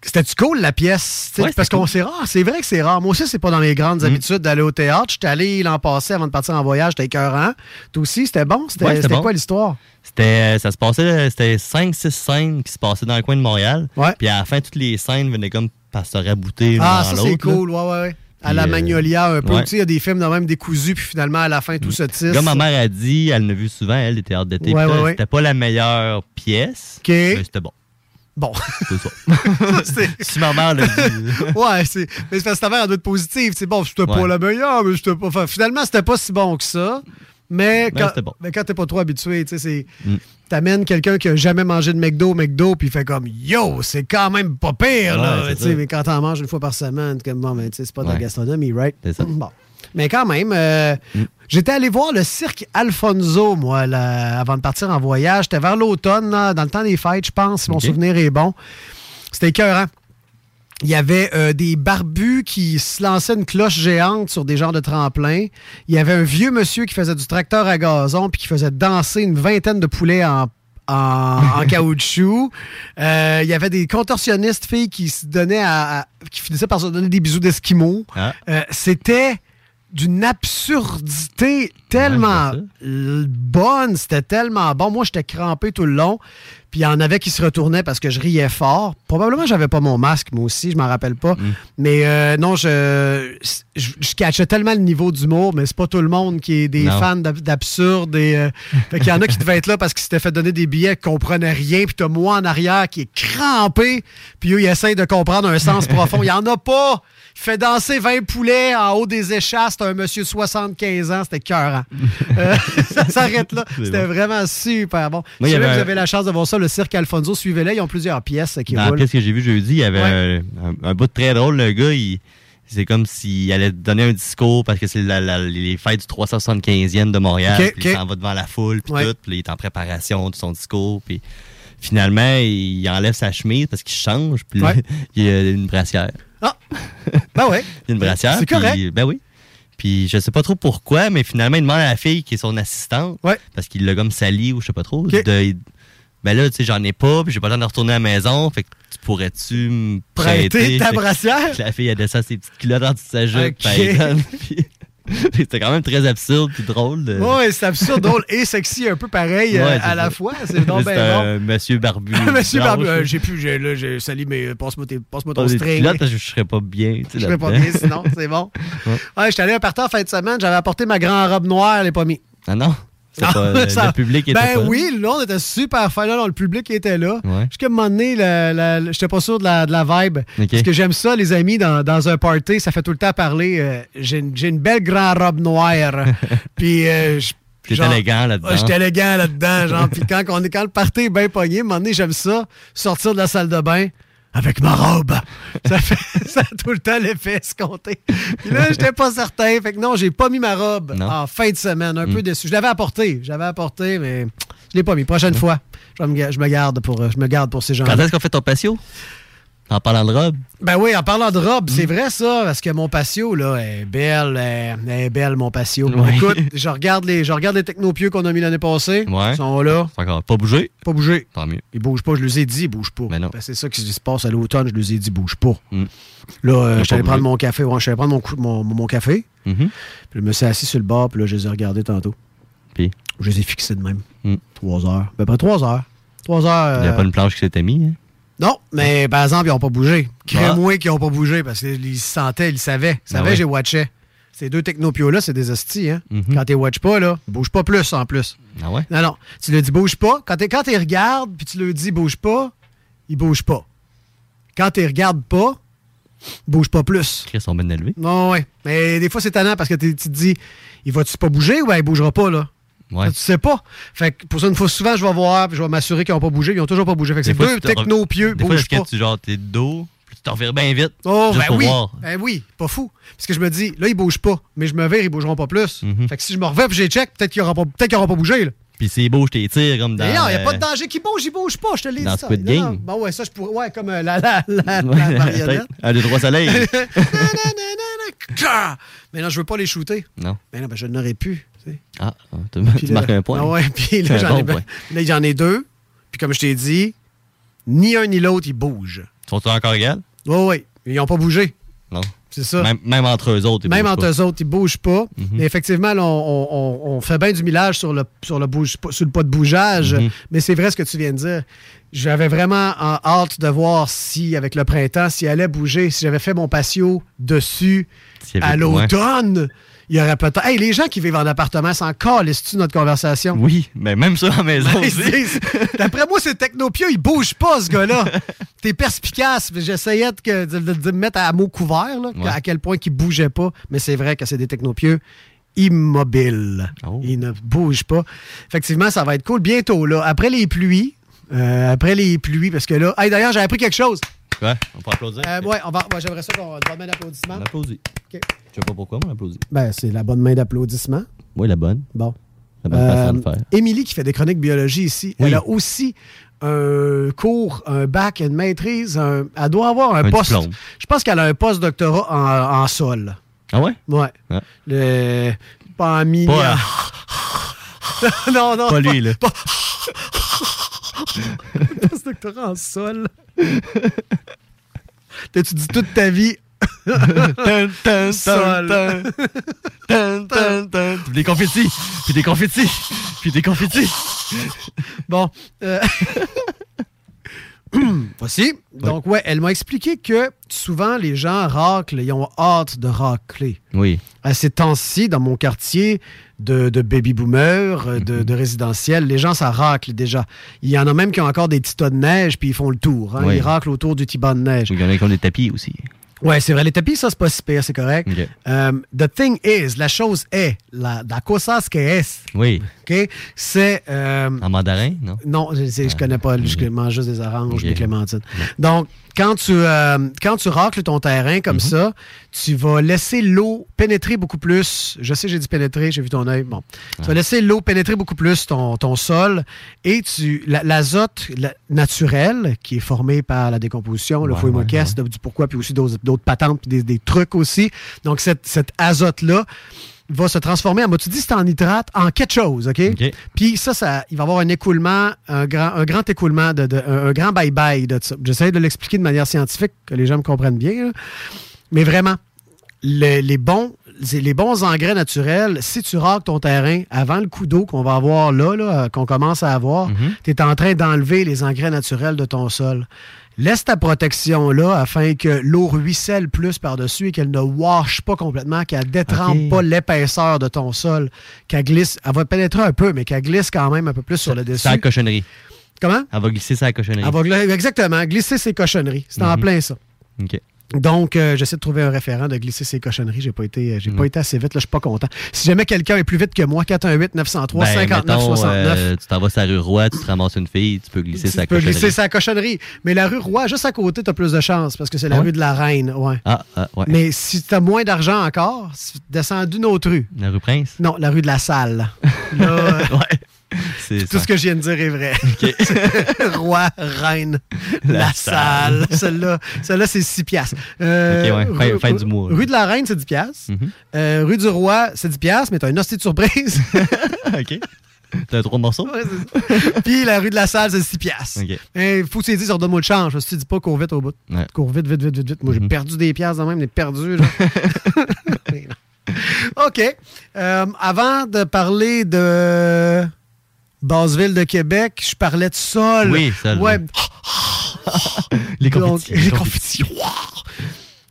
C'était-tu cool, la pièce? Ouais, parce c'était qu'on cool. c'est rare. C'est vrai que c'est rare. Moi aussi, c'est pas dans mes grandes Mhm. habitudes d'aller au théâtre. J'étais allé l'an passé avant de partir en voyage. J'étais écœurant. Toi aussi, c'était bon? C'était Ouais, c'était c'était bon. quoi l'histoire? C'était, ça se passait, c'était 5-6 scènes qui se passaient dans le coin de Montréal. Ouais. Puis à la fin, toutes les scènes venaient comme par se rabouter. l'une Ah, ça, c'est là. cool. Ouais, ouais, ouais. À la euh, Magnolia, un peu. ouais. Tu sais, il y a des films de même décousus, puis finalement, à la fin, tout se tisse. Comme ma mère a dit, elle l'a vu souvent, elle, les théâtres d'été. Ouais, ouais. C'était pas la meilleure pièce, OK. mais c'était bon. Bon. C'est ça. Si ma mère l'a dit. ouais, c'est. Mais c'est parce que ta mère doit être positive. C'est bon, c'était pas la meilleure, mais j'étais pas. Enfin, finalement, c'était pas si bon que ça. Mais Mais quand, bon. mais quand t'es pas trop habitué, tu sais. Mm. T'amènes quelqu'un qui a jamais mangé de McDo, McDo, puis il fait comme Yo, c'est quand même pas pire, là. Ouais, mais quand t'en manges une fois par semaine, comme bon, ben, c'est pas de la gastronomie, right? C'est ça. Bon. Mais quand même, euh, Mm. j'étais allé voir le cirque Alfonso, moi, là, avant de partir en voyage. C'était vers l'automne, dans le temps des fêtes, je pense, si mon souvenir est bon. C'était écœurant. Il y avait euh, des barbus qui se lançaient une cloche géante sur des genres de tremplins. Il y avait un vieux monsieur qui faisait du tracteur à gazon puis qui faisait danser une vingtaine de poulets en, en, en caoutchouc. Euh, il y avait des contorsionnistes filles qui se donnaient à, à- qui finissaient par se donner des bisous d'esquimaux. Ah. Euh, C'était d'une absurdité tellement bonne, c'était tellement bon. Moi, j'étais crampé tout le long. Puis il y en avait qui se retournaient parce que je riais fort. Probablement, j'avais pas mon masque, moi aussi, je m'en rappelle pas. Mais euh, non, je, je, je catchais tellement le niveau d'humour, mais c'est pas tout le monde qui est des Non. fans d'ab- d'absurde. Et, euh, fait qu'il y en a qui devaient être là parce qu'ils s'étaient fait donner des billets, qui comprenaient rien. Puis t'as moi en arrière qui est crampé. Puis eux, ils essayent de comprendre un sens profond. Il y en a pas. Fait danser 20 poulets en haut des échasses. C'est un monsieur de 75 ans. C'était cœur. ça s'arrête là. C'était bon. vraiment super bon. Moi, si avait vous avez la chance de voir ça, le cirque Alfonso, suivez-les. Ils ont plusieurs pièces qui Dans la roulent. pièce que j'ai vue jeudi, il y avait Ouais. un, bout de très drôle. Le gars, il- c'est comme s'il allait donner un discours parce que c'est la- la- les fêtes du 375e de Montréal. Puis Il s'en va devant la foule, puis Ouais. tout. Puis il est en préparation de son discours. Puis finalement, il enlève sa chemise parce qu'il change. Puis Ouais. il y a une brassière. Ben ouais. Une brassière. C'est puis- correct. Ben oui. Puis je sais pas trop pourquoi, mais finalement, il demande à la fille qui est son assistante. Parce qu'il l'a comme sali ou je sais pas trop. de- il- ben là, tu sais, j'en ai pas, puis j'ai pas le temps de retourner à la maison. Fait que tu pourrais-tu me Prêter prêter? ta brassière? La fille, elle descend ses petites culottes en dessous de sa jupe. Ok. puis elle donne, puis- C'était quand même très absurde puis drôle. de- Ouais, c'est absurde, drôle et sexy un peu pareil euh, à la fois. C'est donc bon. un monsieur barbu. Monsieur. Barbu, euh, j'ai plus, là, j'ai sali, mais passe-moi, tes- passe-moi ton Pas des string. que je serais pas bien. Je serais pas bien sinon, c'est bon. Ouais. Ouais, j'étais allé à un party en fin de semaine, j'avais apporté ma grande robe noire, elle n'est pas mise. Ah non? Non, pas- le- ça- le public était Ben pas oui, là, on était super non, le public était là. Ouais. Jusqu'à un moment donné, j'étais pas sûr de la, de la vibe. Parce que j'aime ça, les amis, dans, dans un party, ça fait tout le temps parler. euh, j'ai, une, belle grande robe noire. Puis, euh, je- genre- élégant là-dedans. J'étais élégant là-dedans, genre. Puis quand, on est, quand le party est bien pogné, à un moment donné, j'aime ça, sortir de la salle de bain avec ma robe. Ça, fait, ça a tout le temps l'effet escompté. Puis là, j'étais pas certain. Fait que non, j'ai pas mis ma robe Non. en fin de semaine. Un Mm. peu déçu. Je l'avais apporté. J'avais apporté, mais je l'ai pas mis. Prochaine fois, je, me, je me garde pour, je me garde pour ces gens-là. Quand est-ce qu'on fait ton patio? En parlant de robe? Ben oui, en parlant de robe, c'est vrai ça, parce que mon patio, là, est belle, elle elle est belle, mon patio. Ouais. Écoute, je regarde les, je regarde les technopieux qu'on a mis l'année passée. Ouais. Ils sont là. Encore pas bougé? Pas bougé. Tant mieux. Ils bougent pas, je les ai dit, ils bougent pas. Ben non. Ben, c'est ça qui se passe à l'automne, je les ai dit, bouge pas. Mm. Là, euh, je pas prendre mon café, ouais, je suis allé prendre mon, mon, mon café. Mhm. Puis je me suis assis sur le bar, puis là, je les ai regardés tantôt. Puis? Je les ai fixés de même. Mm. Trois heures. Ben, après trois heures. Trois heures. Il n'y a euh, pas une planche qui s'était mise. Hein? Non, mais par exemple, ils n'ont pas bougé. Crée-moi qu'ils n'ont pas bougé parce qu'ils se sentaient, ils savaient. Ils Ah savaient, ouais. j'ai watché. Ces deux technopios-là, c'est des hosties. Hein? Mhm. Quand tu watches pas, là, bouge pas plus en plus. Ah ouais? Non, non. Tu le dis bouge pas. Quand tu quand regardes puis tu le dis bouge pas, il bouge pas. Quand tu regardes pas, bouge pas plus. Ils sont bien élevés. Non, ouais. Mais des fois, c'est tannant parce que tu te dis, il va-tu pas bouger ou ben, il bougera pas, là? Ouais. Ça, Tu sais pas. Fait que pour ça, une fois souvent, je vais voir puis je vais m'assurer qu'ils n'ont pas bougé. Ils ont toujours pas bougé. Fait que c'est deux technopieux, Des fois, est-ce que pas. tu genre, t'es de dos, puis tu te revires bien vite. Oh, ben oui. voir. Ben oui, pas fou. Parce que je me dis, là, ils bougent pas. Mais je me vire, ils bougeront pas plus. Mhm. Fait que si je me reviens puis les check, peut-être qu'ils n'auront pas, auront pas bougé, là. Puis beau, je t'ai tiré comme dans. Mais non, il n'y a euh, pas de danger qui bouge, il bouge pas, je te l'ai dans dit. ça. Squid Game. non. Bon, ouais, ça, je pourrais. Ouais, comme euh, la, la, la, la Ouais, marionnette. peut-être. Un, deux, trois soleils. Mais non, je veux pas les shooter. non. Mais non, ben, je n'aurais pu. Sais. Ah, tu, marques un point. Ah ouais, puis là, Un j'en bon ai, point. là, j'en ai deux. Puis comme je t'ai dit, ni un ni l'autre, ils bougent. Sont-ils encore égales? Ouais, ouais. Ils n'ont pas bougé. Non. C'est ça. Même, même entre eux autres. ils Même bougent entre pas. eux autres, ils bougent pas. Mhm. Mais effectivement, là, on, on- on fait bien du millage sur le, sur le, bouge, sur le pas de bougeage. Mhm. Mais c'est vrai ce que tu viens de dire. J'avais vraiment en hâte de voir si, avec le printemps, s'il allait bouger, si j'avais fait mon patio dessus à l'automne. Il y aurait peut-être. Hey, les gens qui vivent en appartement, c'est encore tu notre conversation? Oui, mais même ça la maison Ben, D'après moi, c'est technopieux, il bouge pas, ce gars-là. T'es perspicace. J'essayais de, me mettre à mot couvert, là, Ouais. à quel point il bougeait pas. Mais c'est vrai que c'est des technopieux immobiles. Oh. Ils ne bougent pas. Effectivement, ça va être cool. Bientôt, là, après les pluies, euh, après les pluies, parce que là. Hey, D'ailleurs, j'ai appris quelque chose. Ouais, on peut applaudir. Euh, ouais, on va, ouais, j'aimerais ça qu'on donne un applaudissement. On applaudit. OK. Je sais pas pourquoi, mais on applaudit. Ben, c'est la bonne main d'applaudissement. Oui, la bonne. Bon. La bonne façon de Euh, faire. Émilie, qui fait des chroniques biologie ici, Oui. elle a aussi un cours, un bac, une maîtrise. un- elle doit avoir un, Un poste. diplôme. Je pense qu'elle a un post-doctorat en, en sol. Ah ouais? Ouais. Ah. Le, pas en mini. Pas, non, non. Pas lui, là. pas- post-doctorat en sol. T'as-tu dit toute ta vie? Puis des confettis, puis des confettis, puis des confettis. Bon. euh, Voici. Donc, ouais, elle m'a expliqué que souvent, les gens raclent, ils ont hâte de racler. Oui. À ces temps-ci, dans mon quartier de, de baby-boomers, euh, Mhm. de, de résidentiel, les gens, ça racle déjà. Il y en a même qui ont encore des petits tas de neige, puis ils font le tour. hein. Oui. Ils raclent autour du petit banc de neige. Il y en a qui ont des tapis aussi. Ouais, c'est vrai. Les tapis, ça, c'est pas si pire, c'est correct. Um, the thing is, la chose est, la, la cosa que es, Oui. OK, c'est... euh, En mandarin, non? non, je, sais, je connais pas, je mange juste des oranges, des clémentines. Donc, quand tu, euh, quand tu racles ton terrain comme ça, tu vas laisser l'eau pénétrer beaucoup plus. Je sais, j'ai dit pénétrer, j'ai vu ton œil. Bon. Tu vas laisser l'eau pénétrer beaucoup plus ton, ton sol et tu l'azote la- naturel qui est formé par la décomposition, le Ouais, fouille ouais, moquesse, du pourquoi, puis aussi d'autres patentes, puis des, des trucs aussi. Donc, cette, cet azote-là va se transformer en, tu dis c'est en nitrate, en quelque chose, OK? Puis ça, ça, il va y avoir un écoulement, un grand, un grand écoulement, de, de- un, un grand bye-bye de ça. J'essaie de l'expliquer de manière scientifique, que les gens me comprennent bien. là. Mais vraiment, le- les, bons, les les bons engrais naturels, si tu racles ton terrain avant le coup d'eau qu'on va avoir là, là, qu'on commence à avoir, tu es en train d'enlever les engrais naturels de ton sol. Laisse ta protection là afin que l'eau ruisselle plus par-dessus et qu'elle ne wash pas complètement, qu'elle détrempe pas l'épaisseur de ton sol, qu'elle glisse, elle va pénétrer un peu, mais qu'elle glisse quand même un peu plus sur le dessus. C'est la cochonnerie. Comment? Elle va glisser sa cochonnerie. Elle va exactement, glisser ses cochonneries. C'est en Mhm. plein ça. OK. Donc, euh, j'essaie de trouver un référent de glisser ses cochonneries. J'ai pas été, euh, j'ai pas été assez vite. Là, je suis pas content. Si jamais quelqu'un est plus vite que moi, 418 903 Ben, 59 mettons, 69. euh, tu t'en vas sur la rue Roi, tu te ramasses une fille, tu peux glisser sa tu peux cochonnerie. glisser sa cochonnerie. Mais la rue Roi, juste à côté, tu as plus de chance parce que c'est la Ah ouais? rue de la Reine. Ouais. Ah, ah, ouais. Mais si tu as moins d'argent encore, si tu descends d'une autre rue. La rue Prince? Non, la rue de la Salle. Là, C'est tout ça. ce que je viens de dire est vrai. Roi, Reine, la, La Salle. Salle. Celle-là, celle-là c'est 6 piastres. Euh, ouais. Fin- fin du mois. Rue de la Reine, c'est 10 piastres. Mhm. Euh, rue du Roi, c'est 10 piastres, mais t'as une hostie de surprise. OK. T'as trois morceaux? Ouais. Puis la rue de la Salle, c'est 6 piastres. Il faut que tu aies dit, ça redonne-moi le change. Je te dis pas, cours vite au bout. Ouais. Cours vite, vite, vite, vite, vite. Moi, j'ai Mhm. perdu des piastres de même, j'ai perdu. OK. Euh, avant de parler de Basseville de Québec, je parlais de sol. Oui, sol, Ouais. Les confettis. les confettis.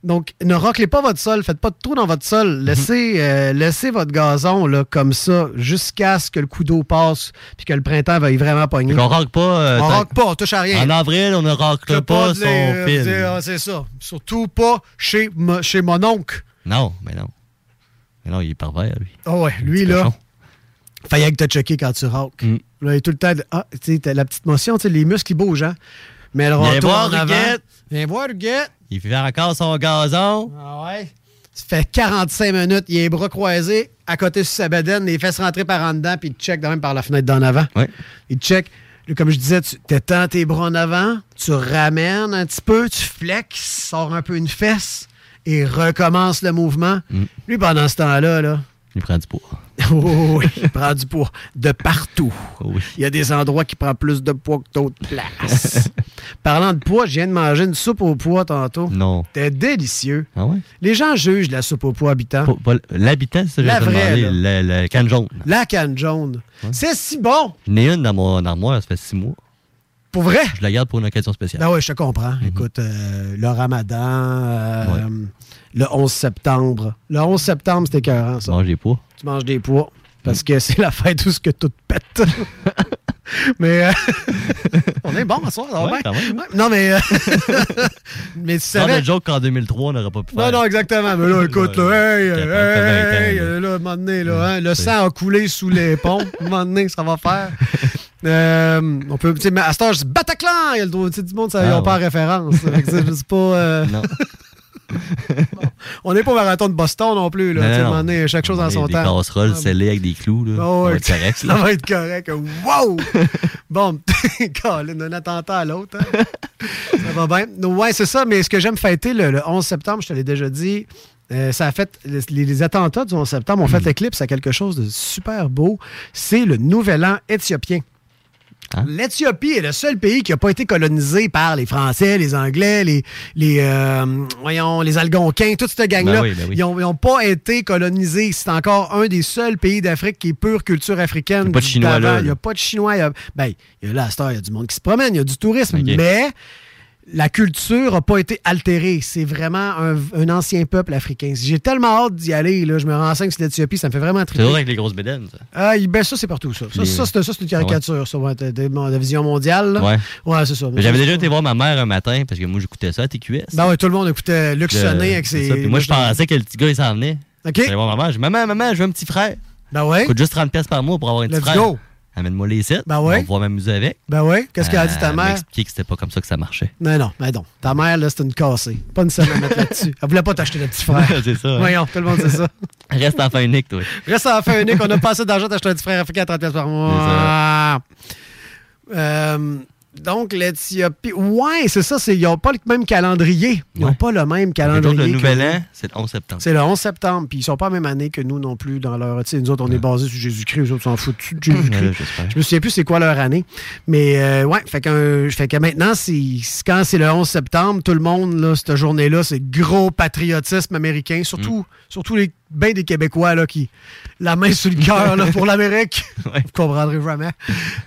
Donc, ne raclez pas votre sol, faites pas de trou dans votre sol. Laissez, euh, laissez votre gazon là, comme ça jusqu'à ce que le coup d'eau passe puis que le printemps veuille vraiment pogner. Fait qu'on racle pas. euh, on racle pas, on touche à rien. En avril, on ne racle pas, son fil. c'est- ah, C'est ça. Surtout pas chez, chez mon oncle. Non, mais non. Mais non, il est pervers, lui. Ah ouais, lui, là. cochon. Fallait que te checker quand tu racles. Mm. Là, il est tout le temps. de- ah, tu sais, t'as la petite motion, tu sais, les muscles, ils bougent, hein. Mais le Viens retour voir. Viens voir, Huguette. Il fait encore son gazon. Ah ouais. Ça fait 45 minutes, il a les bras croisés, à côté sur sa bedaine, les fesses rentrées par en dedans, puis il te check de même par la fenêtre d'en avant. Ouais. Il te check. Comme je disais, tu t'étends tes bras en avant, tu ramènes un petit peu, tu flexes, sors un peu une fesse et recommence le mouvement. Mm. Lui, pendant ce temps-là, là, Il prend du poids. oh, oui, il prend du poids de partout. Oui. Il y a des endroits qui prennent plus de poids que d'autres places. Parlant de poids, je viens de manger une soupe au poids tantôt. Non. C'était délicieux. Ah ouais? Les gens jugent la soupe au poids habitant. L'habitant, c'est La vraie, demandé. La, la canne jaune. La canne jaune. C'est si bon. J'en ai une dans mon armoire, ça fait six mois. Pour vrai? Je la garde pour une occasion spéciale. Ben oui, je te comprends. Écoute, euh, le ramadan, euh, le 11 septembre. Le 11 septembre, c'était écœurant, ça. Mange des pois? Tu manges des pois. Parce que c'est la fête où ce que tout pète. mais euh, on est bon à soir, ça va Ouais, bien. quand même. Ouais, Non, mais... euh, mais tu savais... le joke qu'en 2003, on n'aurait pas pu faire. Non, non, exactement. Mais là, écoute, là, hey, hey, ça fait 20 ans, hey, là. à un moment donné, là, hein, le sang a coulé sous les ponts. À un moment donné, ça va faire. Euh, on peut, tu sais, mais à ce temps, je dis Bataclan! Il y a le droit, tu sais, du monde, ça, ils Ah, n'ont pas ouais. référence. Tu sais, je sais pas. euh, Non. On n'est pas au marathon de Boston non plus, là. Non, non, donné, chaque chose en Des- son des temps. casseroles Ah, scellées avec des clous, là. Ah Ça va être correct, ça va être correct. Wow! bon, d'un attentat à l'autre. hein? ça va bien? Ouais, c'est ça, mais ce que j'aime fêter le, le 11 septembre, je te l'ai déjà dit, euh, ça a fait. Les, les attentats du 11 septembre ont fait l'éclipse à quelque chose de super beau. C'est le nouvel an éthiopien. L'Éthiopie est le seul pays qui n'a pas été colonisé par les Français, les Anglais, les, les, euh, voyons, les Algonquins, toute cette gang-là. Ben oui, ben oui. Ils n'ont pas été colonisés. C'est encore un des seuls pays d'Afrique qui est pure culture africaine. Il y a pas de Chinois, là, Il n'y a pas de Chinois. Il y a, ben, il y a là, à cette heure, il y a du monde qui se promène, il y a du tourisme, mais la culture n'a pas été altérée. C'est vraiment un, un ancien peuple africain. J'ai tellement hâte d'y aller. Là. Je me renseigne sur l'Éthiopie. Ça me fait vraiment C'est triper. toujours avec les grosses bédaines, ça. Ah, ben ça, c'est partout, ça. Ça, c'est c'est une caricature, ça, ouais, de, de- de la vision mondiale. là. Ouais. Ouais, c'est ça. J'avais déjà été voir ma mère un matin parce que moi, j'écoutais ça à TQS. Ben ouais, tout le monde écoutait Luc Le- Sonnet avec c'est ses. ça. Puis moi, je pensais que le petit gars, il s'en venait. OK. J'allais voir ma mère. Dit, maman, maman, je veux un petit frère. Ben ouais. coûte juste 30$ pièces par mois pour avoir un petit Let's frère. go. Amène-moi les sites. Ben ouais. On va pouvoir m'amuser avec. Ben ouais. Qu'est-ce qu'elle a dit ta Elle m'a mère? expliqué que c'était pas comme ça que ça marchait. Non, non, ben non. Ta mère, là, c'est une cassée. Pas une scène à mettre là-dessus. Elle voulait pas t'acheter le petit frère. c'est ça. hein. Voyons, tout le monde sait ça. Reste enfant unique, toi. Reste la fin unique. On a pas assez d'argent d'acheter un petit frère africain à 30 pièces par mois. Euh, donc, l'Éthiopie. Ouais, c'est ça. c'est- Ils n'ont pas le même calendrier. Ils n'ont Ouais. pas le même Donc, calendrier. le nouvel an, c'est le 11 septembre. C'est le 11 septembre, puis ils sont pas la même année que nous non plus dans leur. Tu sais, nous autres, on est basés sur Jésus-Christ, eux autres s'en foutent de Jésus-Christ. Ouais. Je me souviens plus c'est quoi leur année. Mais euh, ouais, fait que, fait que maintenant, quand c'est le 11 septembre, tout le monde, là, cette journée-là, c'est gros patriotisme américain, surtout, surtout les ben des Québécois là, qui la main sur le cœur pour l'Amérique. Vous comprendrez jamais.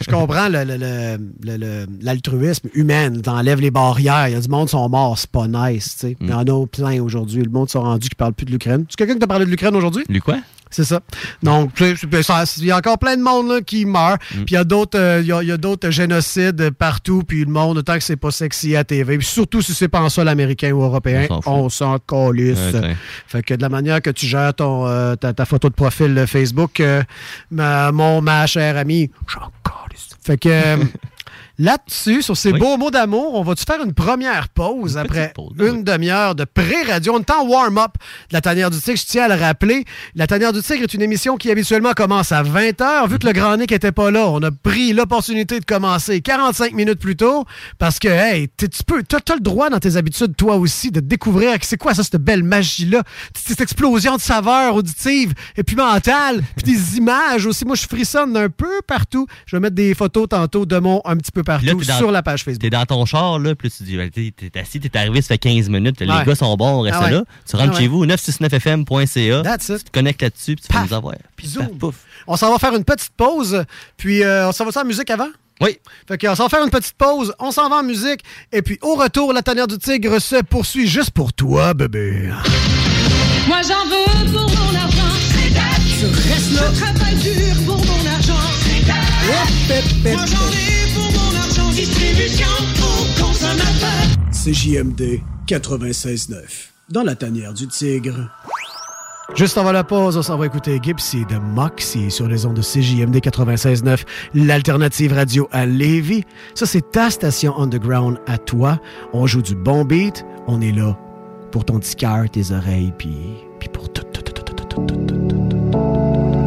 Je comprends le- le- le- le- l'altruisme humain. T'enlèves les barrières. Il y a du monde qui sont morts. C'est pas nice. tu sais. Il y en a plein aujourd'hui. Le monde sont rendu qui parle plus de l'Ukraine. C'est quelqu'un qui t'a parlé de l'Ukraine aujourd'hui? Lui quoi? C'est ça. Donc, il y a encore plein de monde là, qui meurt. Puis il y a d'autres euh, y a- il y a d'autres génocides partout. Puis le monde, autant que c'est pas sexy à TV. Puis surtout si c'est pas en sol américain ou européen, On s'en calisse. Ouais. Fait que de la manière que tu gères ton, euh, ta, ta photo de profil euh, Facebook, euh, ma, mon, ma chère amie, j'en. Fait que euh, là-dessus, sur ces beaux mots d'amour, on va-tu faire une première pause après une demi-heure de pré-radio? On est en warm-up de la Tanière du Tigre. Je tiens à le rappeler. La Tanière du Tigre est une émission qui habituellement commence à 20h. Vu que le Grand Nick n'était pas là, on a pris l'opportunité de commencer 45 minutes plus tôt parce que, hey, tu peux, t'as, t'as le droit dans tes habitudes, toi aussi, de découvrir que c'est quoi ça, cette belle magie-là, cette explosion de saveurs auditives et puis mentales, puis des images aussi. Moi, je frissonne un peu partout. Je vais mettre des photos tantôt de mon un petit peu Là, dans- sur la page Facebook. T'es dans ton char, là, puis tu dis, ben, t'es assis, t'es arrivé, ça fait 15 minutes, les Ouais. gars sont bons, on reste Ah ouais. là. Tu rentres Ah chez vous, 969fm.ca. That's it. Tu te connectes là-dessus, puis tu vas nous avoir. Puis Zoom. paf, pouf. On s'en va faire une petite pause, puis euh, on s'en va en musique avant? Oui. Fait qu'on s'en va faire une petite pause, on s'en va en musique, et puis au retour, la tanière du tigre se poursuit juste pour toi, bébé. Moi j'en veux pour mon argent. Tu restes là. Je travaille dur pour mon argent. Moi j'en ai. Distribution aux consommateurs. CJMD 96.9, dans la tanière du tigre. Juste avant la pause, on s'en va écouter Gypsy de Moxie sur les ondes de CJMD 96.9, l'alternative radio à Lévis. Ça, c'est ta station underground à toi. On joue du bon beat. On est là pour ton petit cœur, tes oreilles, puis, puis pour tout, tout, tout, tout, tout, tout, tout, tout, tout.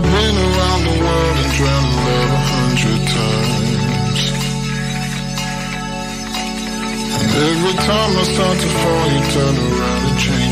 I've been around the world and drowned love a hundred times. And every time I start to fall, you turn around and change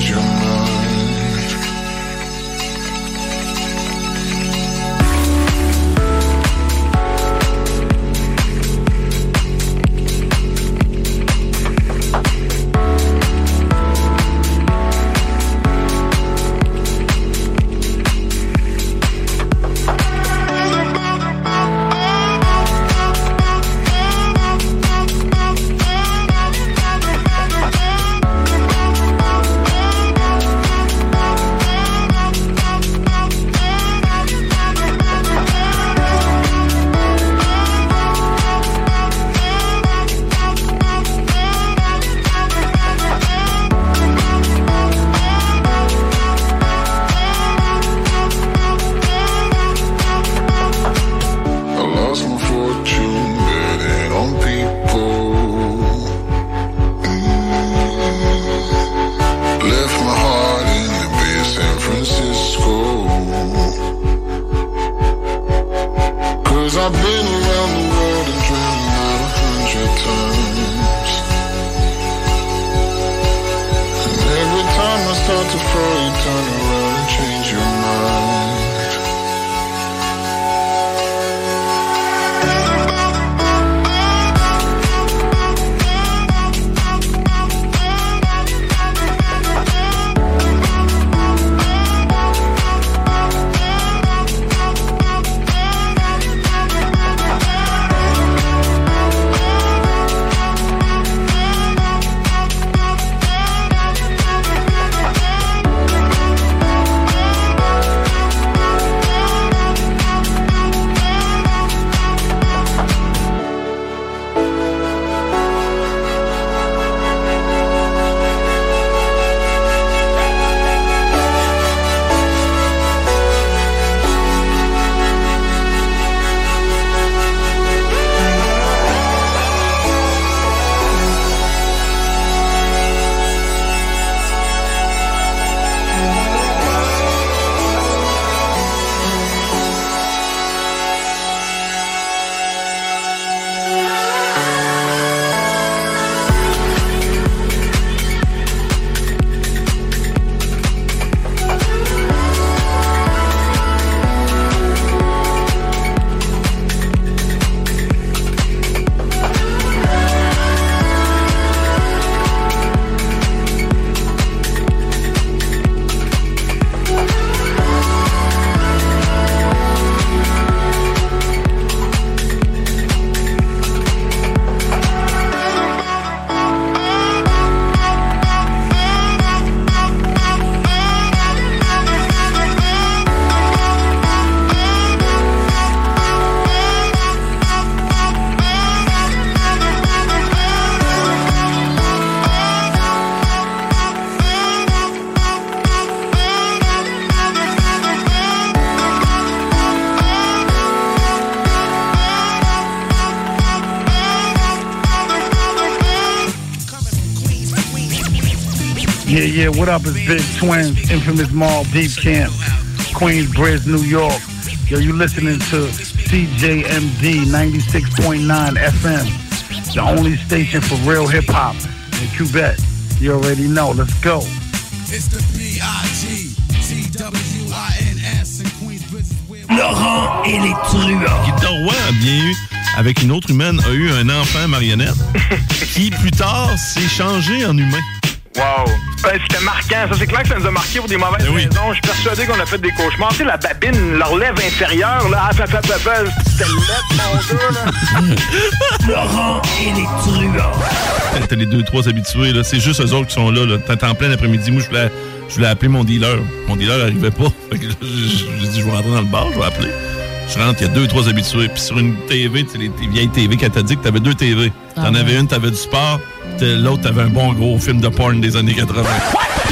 Yeah, what up? It's Big Twins, infamous mall, Deep Camp, Queensbridge, New York. Yo, you listening to CJMD 96.9 FM, the only station for real hip hop in Quebec. You already know. Let's go. It's the B.I.G. T-W-I-N-S and Queensbridge. Laurent et les truands. Guitar Roy a bien eu, avec une autre humaine, a eu un enfant marionnette qui, plus tard, s'est changé en humain. Wow. Ouais, C'était marquant. Ça, c'est clair que ça nous a marqué pour des mauvaises Ben raisons. Je suis persuadé qu'on a fait des cauchemars. Tu sais, la babine, leur lèvre inférieure, là, ah, fa, fa, c'était mon gars, là. Laurent et les truands. T'as- les deux, trois habitués, là. C'est juste eux autres qui sont là, là. T'es en plein après-midi. Moi, je voulais, je voulais appeler mon dealer. Mon dealer n'arrivait pas. Fait que j'ai dit, je vais rentrer dans le bar, je vais appeler. Je rentre, il y a deux, trois habitués. Puis sur une TV, tu sais, les, les vieilles TV, qu'elle t'a dit que t'avais deux TV. T'en Ah avais une, t'avais du sport. T'as- L'autre, t'avais un bon gros film de porn des années 80.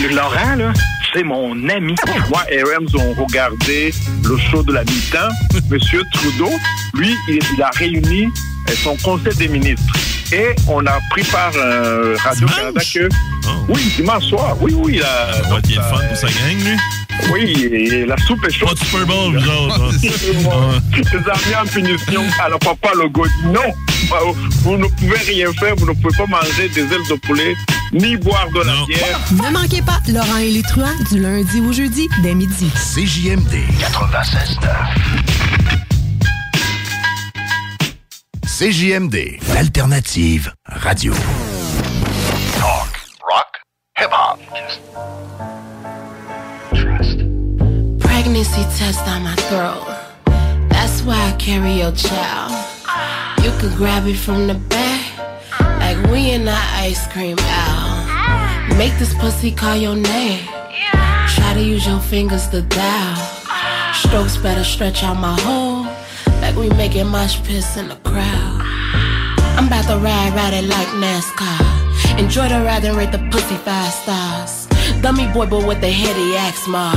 Le Laurent, c'est mon ami. Moi et Rams ont regardé le show de la mi-temps. Monsieur Trudeau, lui, il, il a réuni euh, son conseil des ministres. Et on a pris par euh, Radio-Canada que... Oui, dimanche soir. Oui, oui. La, Oh. Ouais, il est le fun pour sa gang, lui. Oui, et la soupe est chaude. Pas de Super Bowl, vous autres. hein. Tes amis en punition. Alors, papa Logo dit non. Euh, Vous ne pouvez rien faire. Vous ne pouvez pas manger des ailes de poulet ni boire de la bière. Ne manquez pas Laurent et les truands du lundi au jeudi dès midi. CJMD 96.9. CJMD, l'alternative radio. Talk, rock, hip-hop. Pregnancy test on my throat. That's why I carry your child. You could grab it from the back, like we in the ice cream aisle. Make this pussy call your name. Try to use your fingers to dial. Strokes better stretch out my hole, like we making mosh piss in the crowd. I'm about to ride, ride it like NASCAR. Enjoy the ride and rate the pussy five stars. Dummy boy, but with the heady axe mar.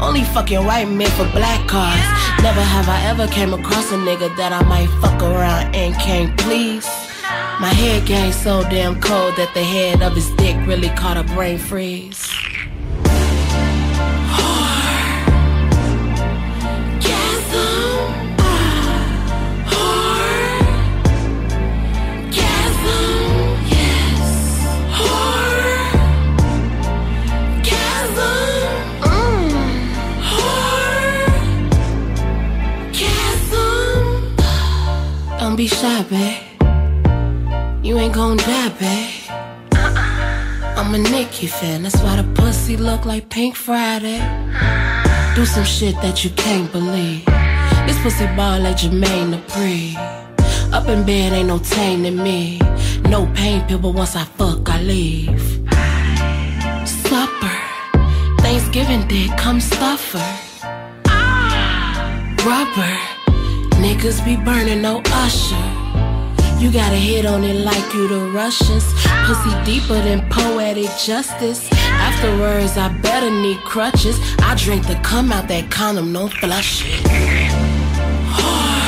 Only fucking white men for black cars. Never have I ever came across a nigga that I might fuck around and can't please. My head game so damn cold that the head of his dick really caught a brain freeze. Shy, babe. You ain't gon' die, babe. Uh-uh. I'm a Nicki fan, that's why the pussy look like Pink Friday. Do some shit that you can't believe. This pussy ball like Jermaine Dupri. Up in bed ain't no taming me. No pain pill, but once I fuck, I leave. Supper, Thanksgiving dick, come stuffer. Rubber, niggas be burning, no usher. You gotta hit on it like you the Russians. Pussy deeper than poetic justice. Afterwards, I better need crutches. I drink the cum out that condom, no flush it.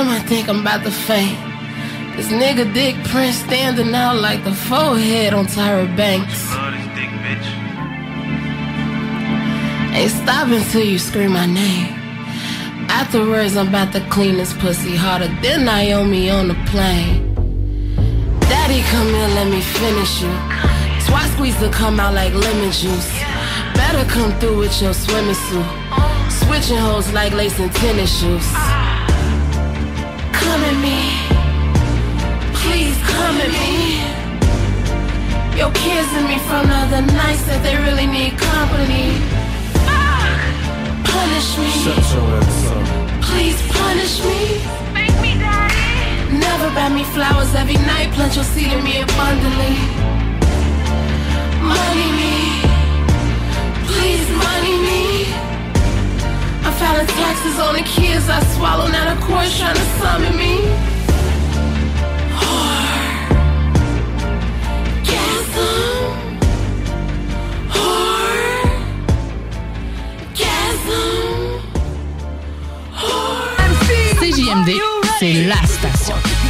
Damn, I think I'm about to faint. This nigga Dick Prince standing out like the forehead on Tyra Banks. Ain't stopping till you scream my name. Afterwards, I'm about to clean this pussy harder than Naomi on the plane. Daddy, come here, let me finish you. Swat squeeze to come out like lemon juice. Better come through with your swimming suit. Switching hoes like lace and tennis shoes. Come at me. Please come at me. Your kids and me from the other nights that they really need company. Punish me. Shut your ass up. Please punish me. Make me daddy. Never buy me flowers every night. Plant your seed in me abundantly. Money me. Please money me. Taxes on the kids I swallow. Now the court's trying to summon me. C'est la station.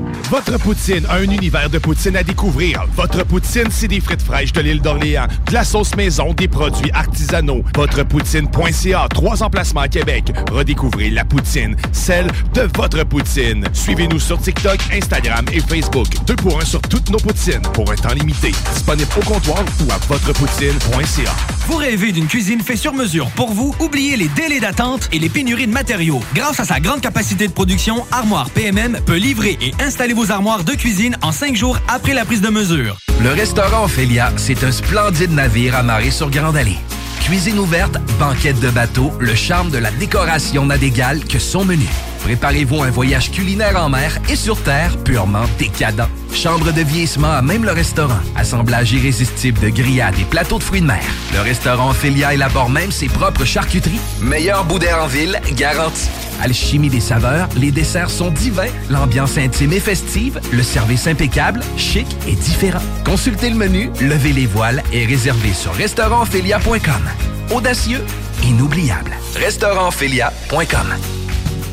Votre poutine, un univers de poutine à découvrir. Votre poutine, c'est des frites fraîches de l'île d'Orléans, de la sauce maison, des produits artisanaux. Votrepoutine.ca, trois emplacements à Québec. Redécouvrez la poutine, celle de votre poutine. Suivez-nous sur TikTok, Instagram et Facebook. Deux pour un sur toutes nos poutines, pour un temps limité. Disponible au comptoir ou à votrepoutine.ca. Vous rêvez d'une cuisine faite sur mesure pour vous? Oubliez les délais d'attente et les pénuries de matériaux. Grâce à sa grande capacité de production, Armoire PMM peut livrer et installer vos armoires de cuisine en cinq jours après la prise de mesure. Le restaurant Ophélia, c'est un splendide navire amarré sur Grande Allée. Cuisine ouverte, banquette de bateau, le charme de la décoration n'a d'égal que son menu. Préparez-vous un voyage culinaire en mer et sur terre purement décadent. Chambre de vieillissement à même le restaurant. Assemblage irrésistible de grillades et plateaux de fruits de mer. Le restaurant Ophélia élabore même ses propres charcuteries. Meilleur boudin en ville, garanti. Alchimie des saveurs, les desserts sont divins, l'ambiance intime et festive, le service impeccable, chic et différent. Consultez le menu, levez les voiles et réservez sur restaurantphilia.com. Audacieux, inoubliable. Restaurantphilia.com.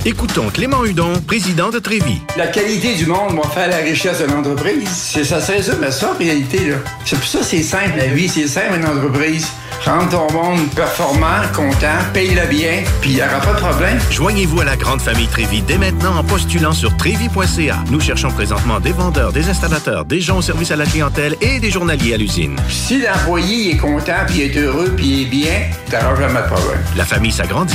Écoutons Clément Hudon, président de Trévis. La qualité du monde va faire la richesse de l'entreprise. C'est ça se résume à ça en réalité. là. C'est pour ça que c'est simple la vie, c'est simple une entreprise. Rendre ton monde performant, content, paye-le bien, puis il n'y aura pas de problème. Joignez-vous à la grande famille Trévi dès maintenant en postulant sur trévi.ca. Nous cherchons présentement des vendeurs, des installateurs, des gens au service à la clientèle et des journaliers à l'usine. Si l'employé est content, puis est heureux, puis est bien, t'auras jamais de problème. La famille s'agrandit.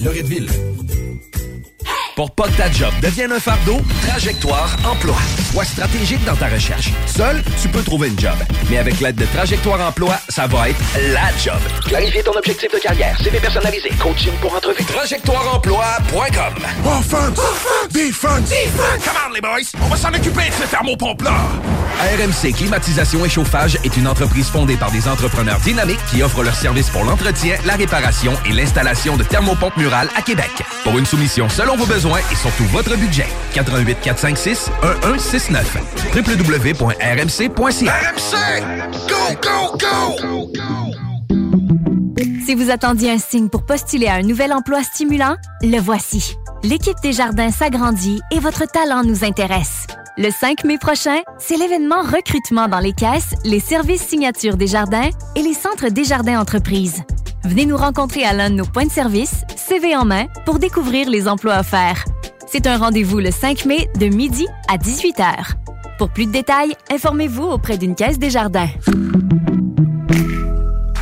Loretteville. Pour pas que ta job devienne un fardeau, Trajectoire Emploi. Sois stratégique dans ta recherche. Seul, tu peux trouver une job. Mais avec l'aide de Trajectoire Emploi, ça va être la job. Clarifier ton objectif de carrière, CV personnalisé, coaching pour entrevue. TrajectoireEmploi.com Offense! Defense! Defense! Come on, les boys! On va s'en occuper de ce thermopompe-là! RMC Climatisation et Chauffage est une entreprise fondée par des entrepreneurs dynamiques qui offrent leurs services pour l'entretien, la réparation et l'installation de thermopompes murales à Québec. Pour une soumission selon vos besoins et surtout votre budget, 88 456 1169 www.rmc.ca RMC! Go, go, go! Si vous attendiez un signe pour postuler à un nouvel emploi stimulant, le voici. L'équipe des jardins s'agrandit et votre talent nous intéresse. Le 5 mai prochain, c'est l'événement recrutement dans les caisses, les services signatures des jardins et les centres des jardins entreprises. Venez nous rencontrer à l'un de nos points de service, CV en main, pour découvrir les emplois offerts. C'est un rendez-vous le 5 mai de midi à 18h. Pour plus de détails, informez-vous auprès d'une caisse des jardins.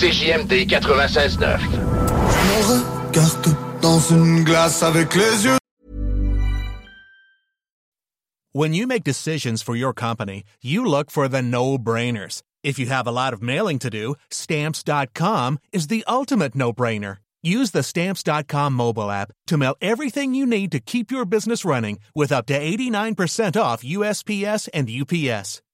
CJMD 96.9. Je me regarde dans une glace avec les yeux. When you make decisions for your company, you look for the no-brainers. If you have a lot of mailing to do, stamps.com is the ultimate no-brainer. Use the stamps.com mobile app to mail everything you need to keep your business running with up to 89% off USPS and UPS.